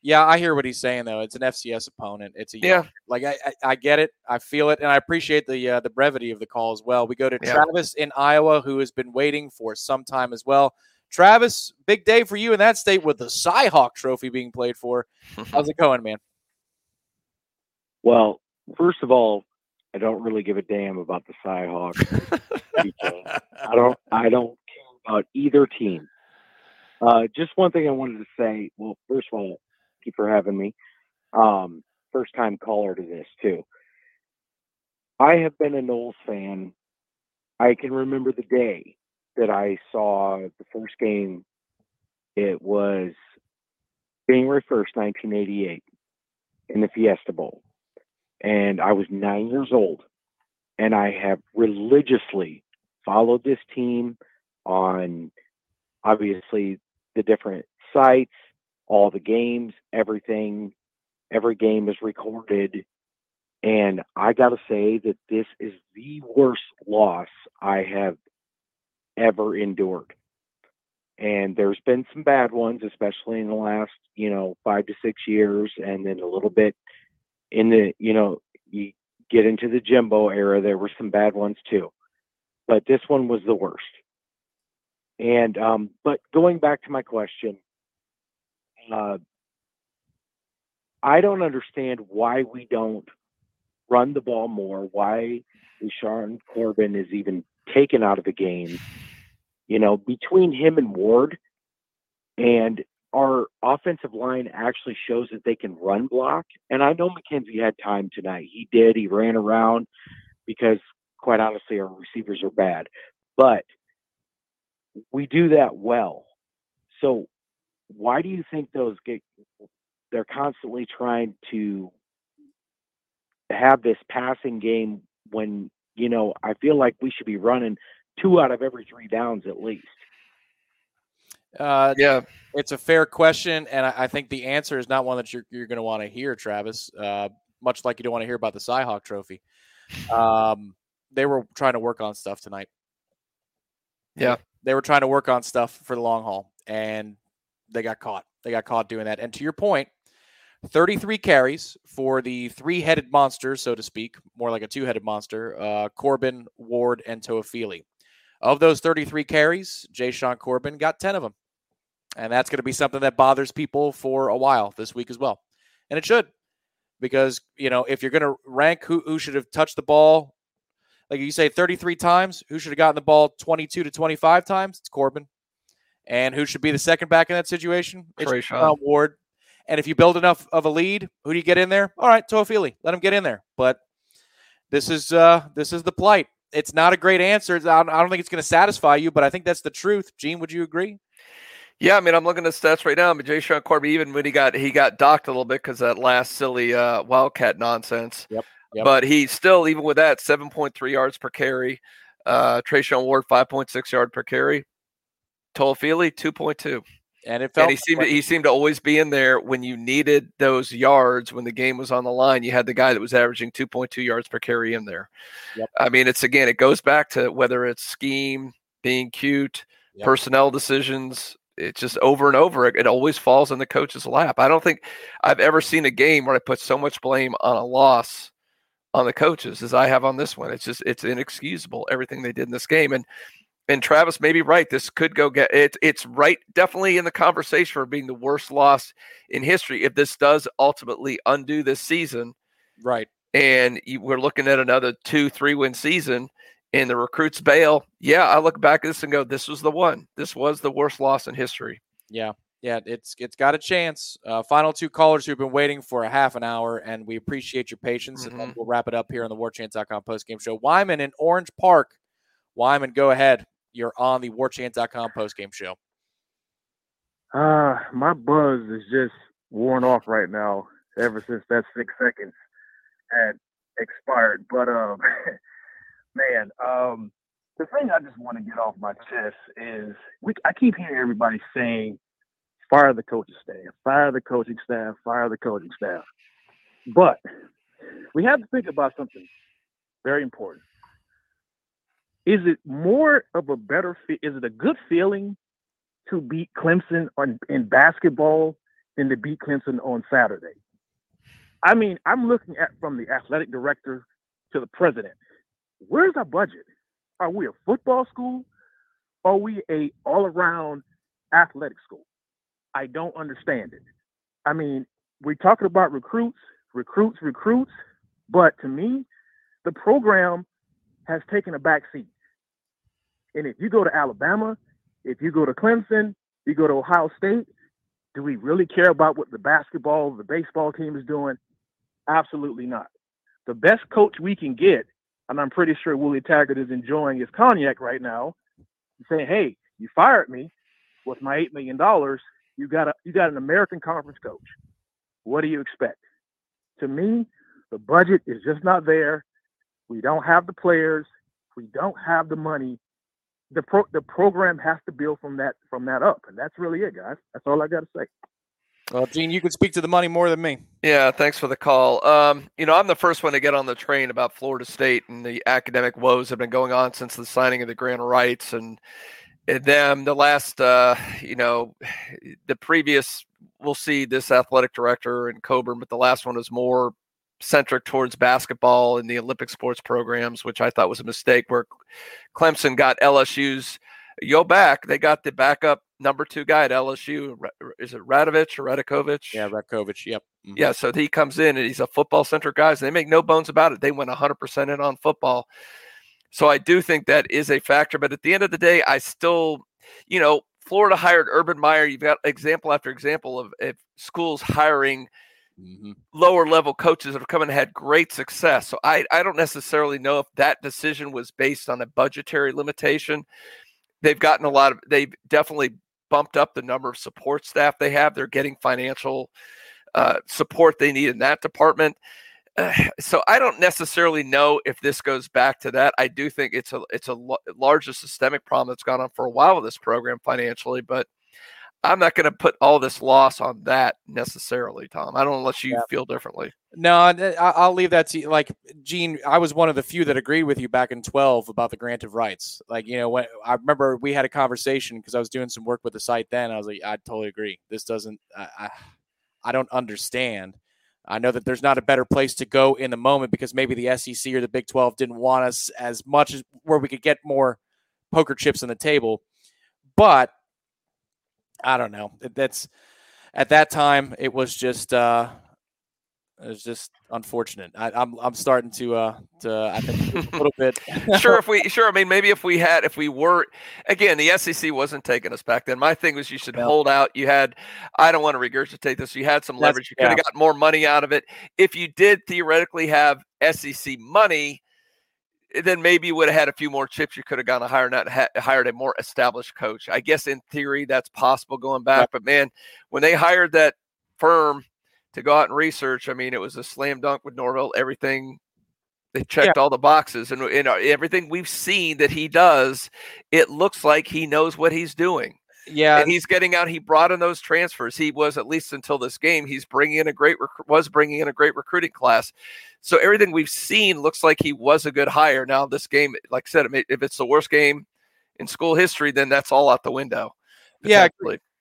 Yeah, I hear what he's saying though. It's an FCS opponent. It's a Yeah. Like I, I, I get it. I feel it, and I appreciate the uh, the brevity of the call as well. We go to Yeah. Travis in Iowa, who has been waiting for some time as well. Travis, big day for you in that state with the Cyhawk Trophy being played for. How's <laughs> it going, man? Well, first of all, I don't really give a damn about the Cyhawks. <laughs> I don't. I don't care about either team. Uh, just one thing I wanted to say. Well, first of all, thank you for having me. Um, first time caller to this too. I have been a Noles fan. I can remember the day that I saw the first game. It was January first, nineteen eighty-eight, in the Fiesta Bowl and I was nine years old. And I have religiously followed this team on obviously the different sites, all the games, everything. Every game is recorded. And I got to say that this is the worst loss I have ever endured. And there's been some bad ones, especially in the last, you know, five to six years, and then a little bit in the you know you get into the Jimbo era, there were some bad ones too, but this one was the worst. And um, but going back to my question, uh, I don't understand why we don't run the ball more. Why Sean Corbin is even taken out of the game. You know, between him and Ward, and our offensive line actually shows that they can run block. And I know McKenzie had time tonight. He did. He ran around because, quite honestly, our receivers are bad. But we do that well. So why do you think those get? They're constantly trying to have this passing game when you know I feel like we should be running two out of every three downs at least. Uh, yeah, it's a fair question, and I, I think the answer is not one that you're, you're going to want to hear, Travis. Uh, much like you don't want to hear about the Cyhawk Trophy. Um, they were trying to work on stuff tonight. Yeah, they were trying to work on stuff for the long haul, and they got caught. They got caught doing that. And to your point, 33 carries for the three-headed monster, so to speak, more like a two-headed monster. Uh, Corbin, Ward, and Toafili. Of those 33 carries, Jashaun Corbin got 10 of them. And that's going to be something that bothers people for a while this week as well. And it should. Because, you know, if you're going to rank who, who should have touched the ball, like you say 33 times, who should have gotten the ball 22 to 25 times? It's Corbin. And who should be the second back in that situation? It's. Deshaun Ward. And if you build enough of a lead, who do you get in there? All right, Toafili, let him get in there. But this is uh this is the plight. it's not a great answer. I don't, I don't think it's going to satisfy you, but I think that's the truth. Gene, would you agree? Yeah, I mean, I'm looking at stats right now. But Jashaun Corby, even when he got he got docked a little bit because that last silly uh, Wildcat nonsense. Yep. Yep. But he still, even with that, 7.3 yards per carry. Uh, Treshaun Ward, 5.6 yard per carry. Toafili, 2.2. And it felt and he seemed to, he seemed to always be in there when you needed those yards when the game was on the line. You had the guy that was averaging 2.2 yards per carry in there. Yep. I mean, it's again, it goes back to whether it's scheme, being cute, Yep. personnel decisions. It's just over and over. It, it always falls in the coach's lap. I don't think I've ever seen a game where I put so much blame on a loss on the coaches as I have on this one. It's just it's inexcusable everything they did in this game. And and Travis may be right. This could go get it. It's right, definitely in the conversation for being the worst loss in history. If this does ultimately undo this season, right? And you, we're looking at another two, three win season, and the recruits bail. Yeah, I look back at this and go, "This was the one. This was the worst loss in history." Yeah, yeah, it's it's got a chance. Uh, final two callers who've been waiting for a half an hour, and we appreciate your patience. And then we'll wrap it up here on the WarChant.com postgame show. Wyman in Orange Park. Wyman, go ahead. You're on the WarChant.com postgame show. Uh, my buzz is just worn off right now ever since that six seconds had expired. But um, <laughs> man, um, the thing I just want to get off my chest is we. I keep hearing everybody saying, "Fire the coaching staff, fire the coaching staff, fire the coaching staff." But we have to think about something very important. Is it more of a better? Fe- is it a good feeling to beat Clemson on in basketball than to beat Clemson on Saturday? I mean, I'm looking at from the athletic director to the president. Where's our budget? Are we a football school? Are we a all-around athletic school? I don't understand it. I mean, we're talking about recruits, recruits, recruits, but to me, the program has taken a back seat. And if you go to Alabama, if you go to Clemson, you go to Ohio State, do we really care about what the basketball, the baseball team is doing? Absolutely not. The best coach we can get, and I'm pretty sure Willie Taggart is enjoying his cognac right now, saying, "Hey, you fired me with my eight million dollars. You got a you got an American Conference coach. What do you expect?" To me, the budget is just not there. We don't have the players. We don't have the money. The pro, the program has to build from that from that up, and that's really it, guys. That's all I got to say. Well, Gene, you can speak to the money more than me. Yeah, thanks for the call. Um, you know, I'm the first one to get on the train about Florida State and the academic woes have been going on since the signing of the grant of rights and, and them. The last, uh, you know, the previous, we'll see this athletic director and Coburn, but the last one is more centric towards basketball and the Olympic sports programs, which I thought was a mistake. Where Clemson got LSU's, yo back, they got the backup number two guy at LSU. Is it Radovich or Radakovich? Yeah, Ratkovich. Yep. Mhm. Yeah, so he comes in and he's a football center guy. So they make no bones about it. They went 100% in on football. So I do think that is a factor. But at the end of the day, I still, you know, Florida hired Urban Meyer. You've got example after example of, of schools hiring lower level coaches that have come and had great success. So I, I don't necessarily know if that decision was based on a budgetary limitation. They've gotten a lot of, they've definitely bumped up the number of support staff they have. They're getting financial uh, support they need in that department. <sighs> So I don't necessarily know if this goes back to that. I do think it's a it's a l- larger systemic problem that's gone on for a while with this program financially, but I'm not going to put all this loss on that necessarily, Tom. I don't unless you feel differently. No, I- uh, I- I'll leave that to you. Like Gene, I was one of the few that agreed with you back in 12 about the grant of rights. Like, you know, when I remember we had a conversation because I was doing some work with the site then. I was like, I totally agree. This doesn't, I, I, I don't understand. I know that there's not a better place to go in the moment because maybe the SEC or the Big 12 didn't want us as much as where we could get more poker chips on the table. But I don't know. That's at that time it was just uh it was just unfortunate. I, I'm I'm starting to uh to I think a <laughs> little bit sure, if <laughs> we sure, I mean, maybe if we had, if we were, again, the SEC wasn't taking us back then. My thing was you should hold out. You had, I don't want to regurgitate this. You had some That's- leverage. You could have got more money out of it if you did theoretically have SEC money. Then maybe you would have had a few more chips. You could have gone a higher, not ha- hired a more established coach. I guess in theory that's possible going back. But man, when they hired that firm to go out and research, I mean, it was a slam dunk with Norvell. Everything they checked all the boxes, and you uh, know everything we've seen that he does, it looks like he knows what he's doing. Yeah, and he's getting out. He brought in those transfers. He was at least until this game. He's bringing in a great rec- was bringing in a great recruiting class. So everything we've seen looks like he was a good hire. Now this game, like I said, if it's the worst game in school history, then that's all out the window. Yeah,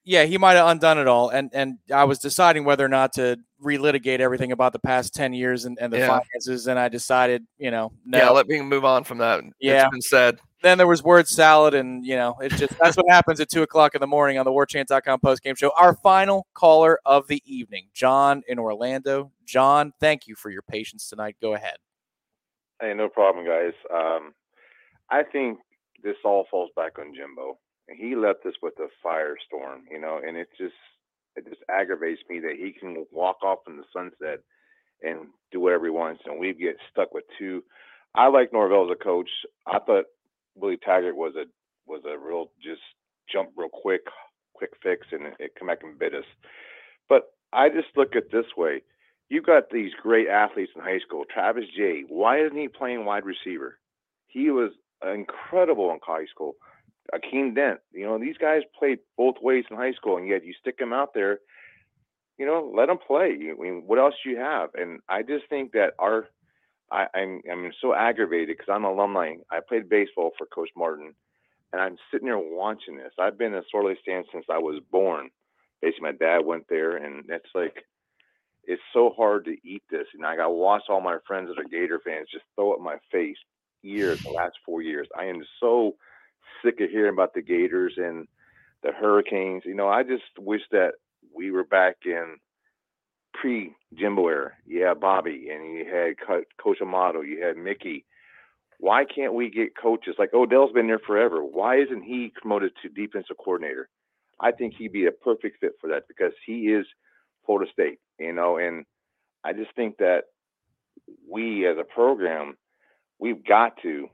yeah, he might have undone it all. And and I was deciding whether or not to relitigate everything about the past ten years and, and the Yeah. finances, and I decided, you know, no. Yeah, let me move on from that. Yeah. It's been said. Then there was word salad, and you know, it's just that's what happens at two o'clock in the morning on the WarChant.com post game show. Our final caller of the evening, John in Orlando. John, thank you for your patience tonight. Go ahead. Hey, no problem, guys. Um, I think this all falls back on Jimbo. He left us with a firestorm, you know, and it just it just aggravates me that he can walk off in the sunset and do whatever he wants, and we get stuck with two. I like Norvell as a coach. I thought Willie Taggart was a was a real just jump real quick, quick fix, and it, it come back and bit us. But I just look at this way: you've got these great athletes in high school. Travis Jay Why isn't he playing wide receiver? He was incredible in high school. Akeem Dent. You know, these guys played both ways in high school, and yet you stick them out there. You know, let them play. I mean, what else do you have? And I just think that our, I, I'm I'm so aggravated because I'm alumni. I played baseball for Coach Martin, and I'm sitting there watching this. I've been a Sorley stand since I was born. Basically, my dad went there, and it's like it's so hard to eat this. And I got to watch all my friends that are Gator fans just throw in my face years, the last four years. I am so sick of hearing about the Gators and the Hurricanes. You know, I just wish that we were back in pre Jimbo era. You had Bobby and you had Coach Amato, you had Mickey. Why can't we get coaches like Odell's been there forever? Why isn't he promoted to defensive coordinator? I think he'd be a perfect fit for that because he is Florida State, you know, and I just think that we as a program, we've got to,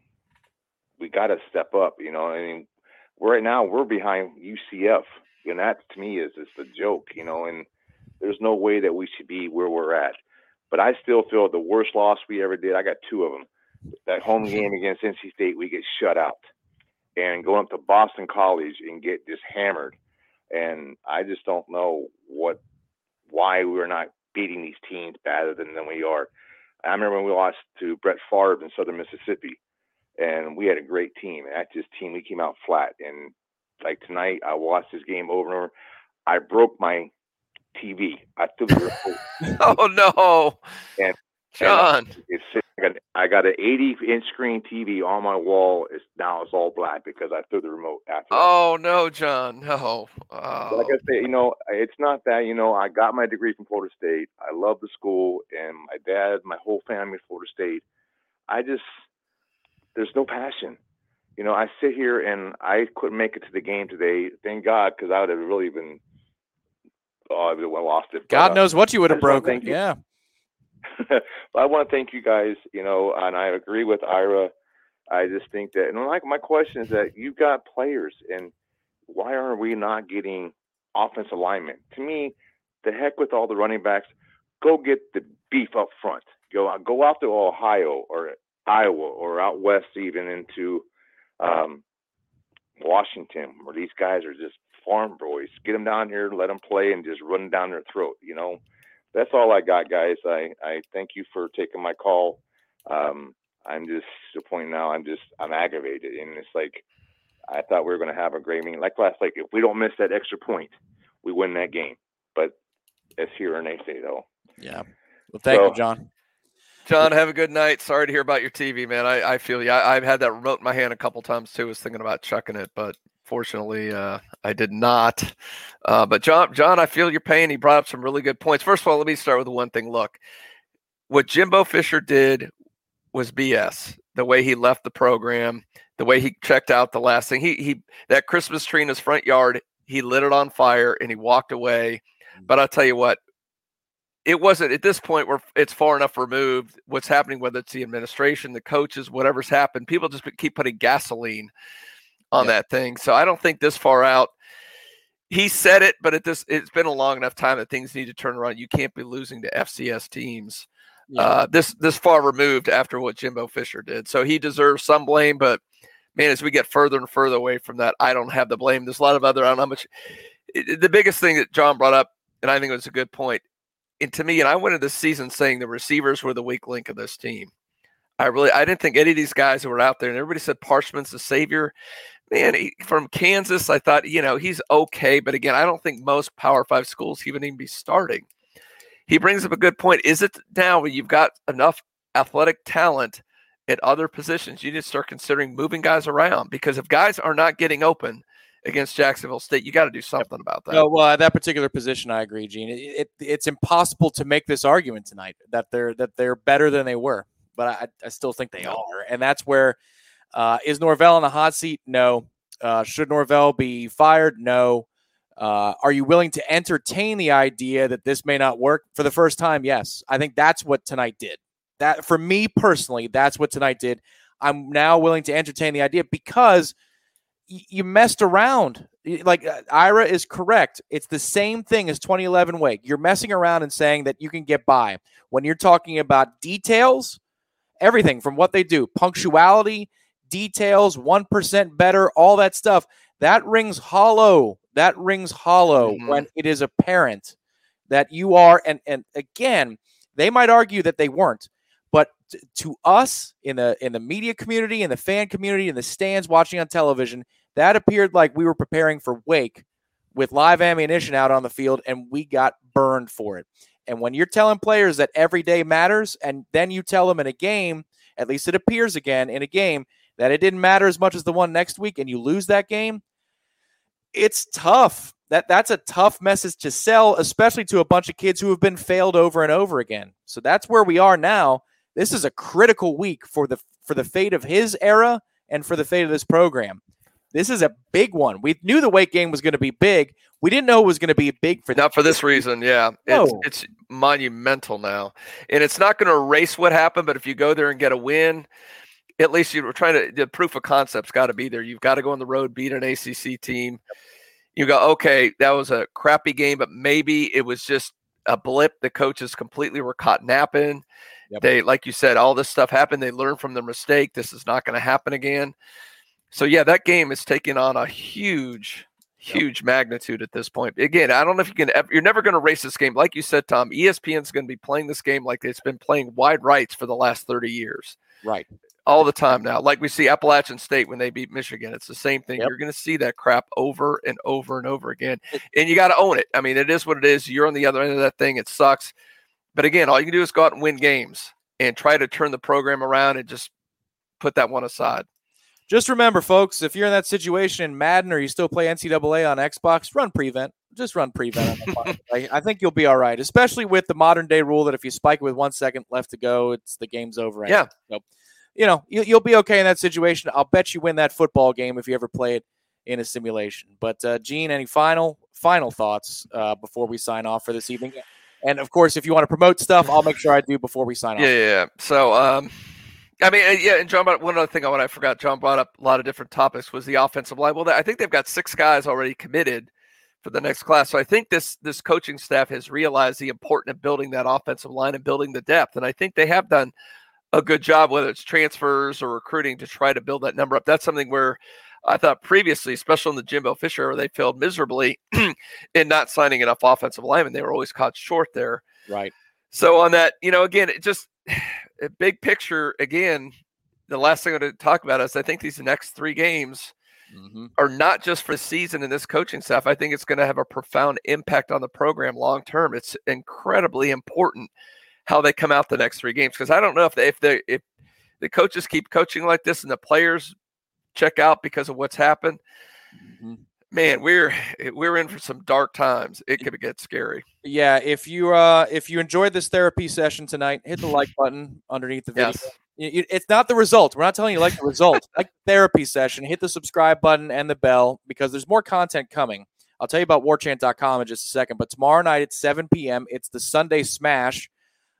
we got to step up, you know. I mean, right now we're behind UCF, and that to me is just a joke, you know. And there's no way that we should be where we're at. But I still feel the worst loss we ever did. I got two of them. That home game against NC State, we get shut out, and going up to Boston College and get just hammered. And I just don't know what, why we're not beating these teams better than, than we are. I remember when we lost to Brett Favre in Southern Mississippi, and we had a great team. And that just team, we came out flat. And like tonight, I watched this game over and over. I broke my TV. I threw the remote. oh no, and John. and it's I got, I got an 80 inch screen TV on my wall. It's now it's all black because I threw the remote after. Oh no, John. No. But oh. Like Oh. I said, you know, it's not that. You know, I got my degree from Florida State. I love the school, and my dad, my whole family, is Florida State. I just there's no passion. You know, I sit here and I couldn't make it to the game today. Thank God, because I would have really been. Oh, I would have lost it. But, God uh, knows what you would have broken. Yeah. <laughs> but I want to thank you guys, you know, and I agree with Ira. I just think that, and like my question is that you've got players, and why aren't we not getting offense alignment? To me, the heck with all the running backs. Go get the beef up front. Go go out to Ohio or Iowa or out west, even into um, Washington, where these guys are just farm boys. Get them down here, let them play, and just run down their throat. You know, that's all I got, guys. I I thank you for taking my call. Um, I'm just to the point now. I'm just I'm aggravated, and it's like I thought we were going to have a great meeting. Like last, like if we don't miss that extra point, we win that game. But it's here and they say though. Yeah. Well, thank So- you, John. John, have a good night. Sorry to hear about your TV, man. I, I feel you. I, I've had that remote in my hand a couple times too. Was thinking about chucking it, but fortunately, uh, I did not. Uh, but John, John, I feel your pain. He brought up some really good points. First of all, let me start with one thing. Look, what Jimbo Fisher did was BS. The way he left the program, the way he checked out the last thing. He he that Christmas tree in his front yard, he lit it on fire and he walked away. But I'll tell you what, it wasn't at this point where it's far enough removed. What's happening, whether it's the administration, the coaches, whatever's happened, people just keep putting gasoline on Yeah. that thing. So I don't think this far out. He said it, but at this, it's been a long enough time that things need to turn around. You can't be losing to FCS teams Yeah. uh, this this far removed after what Jimbo Fisher did. So he deserves some blame, but man, as we get further and further away from that, I don't have the blame. There's a lot of other. I don't know how much. it- the biggest thing that John brought up, and I think it was a good point, and to me, and I went into the season saying the receivers were the weak link of this team. I really, I didn't think any of these guys who were out there, and everybody said Parchment's the savior. Man, he, from Kansas, I thought, you know, he's okay, but again, I don't think most Power Five schools he would even be starting. He brings up a good point. Is it now when you've got enough athletic talent at other positions, you need to start considering moving guys around? Because if guys are not getting open against Jacksonville State, you got to do something about that. No, well, at that particular position, I agree, Gene. It, it, it's impossible to make this argument tonight that they're that they're better than they were, but I, I still think they are, and that's where uh, is Norvell on the hot seat? No. Uh, should Norvell be fired? No. Uh, are you willing to entertain the idea that this may not work for the first time? Yes. I think that's what tonight did. That for me personally, that's what tonight did. I'm now willing to entertain the idea because y- you messed around. Like uh, Ira is correct. It's the same thing as 2011 Wake. You're messing around and saying that you can get by when you're talking about details, everything from what they do, punctuality, details, 1% better, all that stuff. That rings hollow. That rings hollow mm-hmm. when it is apparent that you are and and again, they might argue that they weren't, but t- to us in the in the media community, in the fan community, in the stands watching on television, that appeared like we were preparing for Wake with live ammunition out on the field, and we got burned for it. And when you're telling players that every day matters, and then you tell them in a game, at least it appears again in a game, that it didn't matter as much as the one next week, and you lose that game, it's tough. That that's a tough message to sell, especially to a bunch of kids who have been failed over and over again. So that's where we are now. This is a critical week for the for the fate of his era and for the fate of this program. This is a big one. We knew the weight game was going to be big. We didn't know it was going to be big for Not for this <laughs> reason, yeah. It's, No. it's monumental now. And it's not going to erase what happened, but if you go there and get a win, at least you were trying to, the proof of concept's got to be there. You've got to go on the road, beat an ACC team. You go, okay, that was a crappy game, but maybe it was just a blip. The coaches completely were caught napping. They, like you said, all this stuff happened. They learned from their mistake. This is not going to happen again. So yeah, that game is taking on a huge, huge magnitude at this point. Again, I don't know if you can. ever- You're never going to race this game, like you said, Tom. ESPN's going to be playing this game like it's been playing wide rights for the last 30 years, Right. All the time now. Like we see Appalachian State when they beat Michigan, it's the same thing. Yep. You're going to see that crap over and over and over again, and you got to own it. I mean, it is what it is. You're on the other end of that thing. It sucks, but again, all you can do is go out and win games and try to turn the program around and just put that one aside. Just remember, folks, if you're in that situation in Madden or you still play NCAA on Xbox, run prevent. Just run prevent. on the <laughs> fly. I, I think you'll be all right, especially with the modern day rule that if you spike it with one second left to go, it's the game's over. anyway. Yeah. So, you know, you, you'll be okay in that situation. I'll bet you win that football game if you ever play it in a simulation. But uh, Gene, any final final thoughts uh, before we sign off for this evening? And of course, if you want to promote stuff, I'll make sure I do before we sign off. Yeah, yeah. So, um, I mean, uh, yeah, and John brought one other thing. I I forgot. John brought up a lot of different topics. Was the offensive line? Well, I think they've got six guys already committed for the next class. So I think this this coaching staff has realized the importance of building that offensive line and building the depth, and I think they have done a good job, whether it's transfers or recruiting, to try to build that number up. That's something where I thought previously, especially in the Jimbo Fisher era, they failed miserably <clears throat> in not signing enough offensive linemen. They were always caught short there. Right. So on that, you know, again, it just <sighs> a big picture. Again, the last thing I'm going to talk about is I think these next three games Mm-hmm. are not just for season and this coaching staff. I think it's going to have a profound impact on the program long term. It's incredibly important how they come out the next three games because I don't know if they, if they if the coaches keep coaching like this and the players check out because of what's happened. Man, we're we're in for some dark times. It could get scary. Yeah, if you uh if you enjoyed this therapy session tonight, hit the like <laughs> button underneath the video. Yes. It's not the result. We're not telling you like the result. <laughs> like therapy session, hit the subscribe button and the bell because there's more content coming. I'll tell you about warchant.com in just a second. But tomorrow night at 7 p.m., it's the Sunday Smash.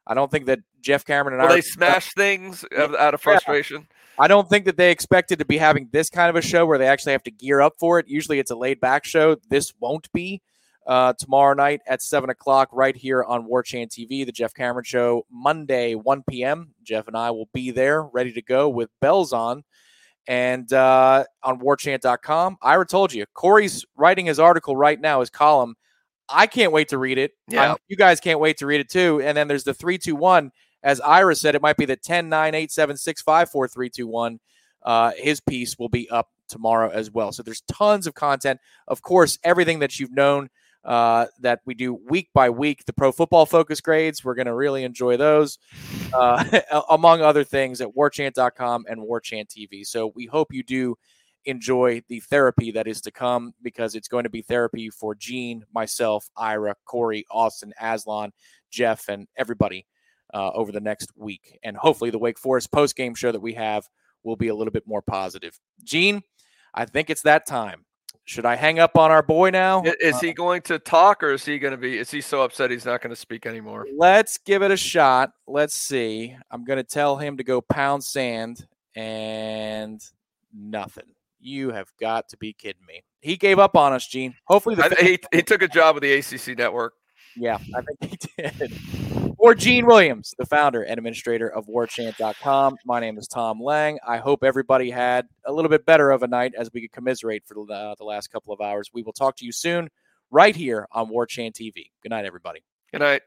I don't think that Jeff Cameron and Will I they smash things <laughs> out of Yeah. frustration? I don't think that they expected to be having this kind of a show where they actually have to gear up for it. Usually it's a laid back show. This won't be uh, tomorrow night at 7 o'clock right here on War Chant TV, the Jeff Cameron Show, Monday, 1 p.m. Jeff and I will be there ready to go with bells on. And uh, on warchant.com, Ira told you, Corey's writing his article right now, his column. I can't wait to read it. Yeah. I- you guys can't wait to read it too. And then there's the 321. As Ira said, it might be the 10 9 8 7 6 5 4 3 2 1. Uh, his piece will be up tomorrow as well. So there's tons of content. Of course, everything that you've known uh, that we do week by week. The pro football focus grades, we're going to really enjoy those, uh, <laughs> among other things, at warchant.com and warchant TV. So we hope you do enjoy the therapy that is to come because it's going to be therapy for Gene, myself, Ira, Corey, Austin, Aslan, Jeff, and everybody uh, over the next week. And hopefully, the Wake Forest post game show that we have will be a little bit more positive. Gene, I think it's that time. Should I hang up on our boy now? Is he going to talk or is he going to be? Is he so upset he's not going to speak anymore? Let's give it a shot. Let's see. I'm going to tell him to go pound sand and nothing. You have got to be kidding me. He gave up on us, Gene. Hopefully, the he, he took a job with the ACC network. Yeah, I think he <laughs> did. Or Gene Williams, the founder and administrator of warchant.com. My name is Tom Lang. I hope everybody had a little bit better of a night as we could commiserate for the, uh, the last couple of hours. We will talk to you soon right here on Warchant TV. Good night, everybody. Good night.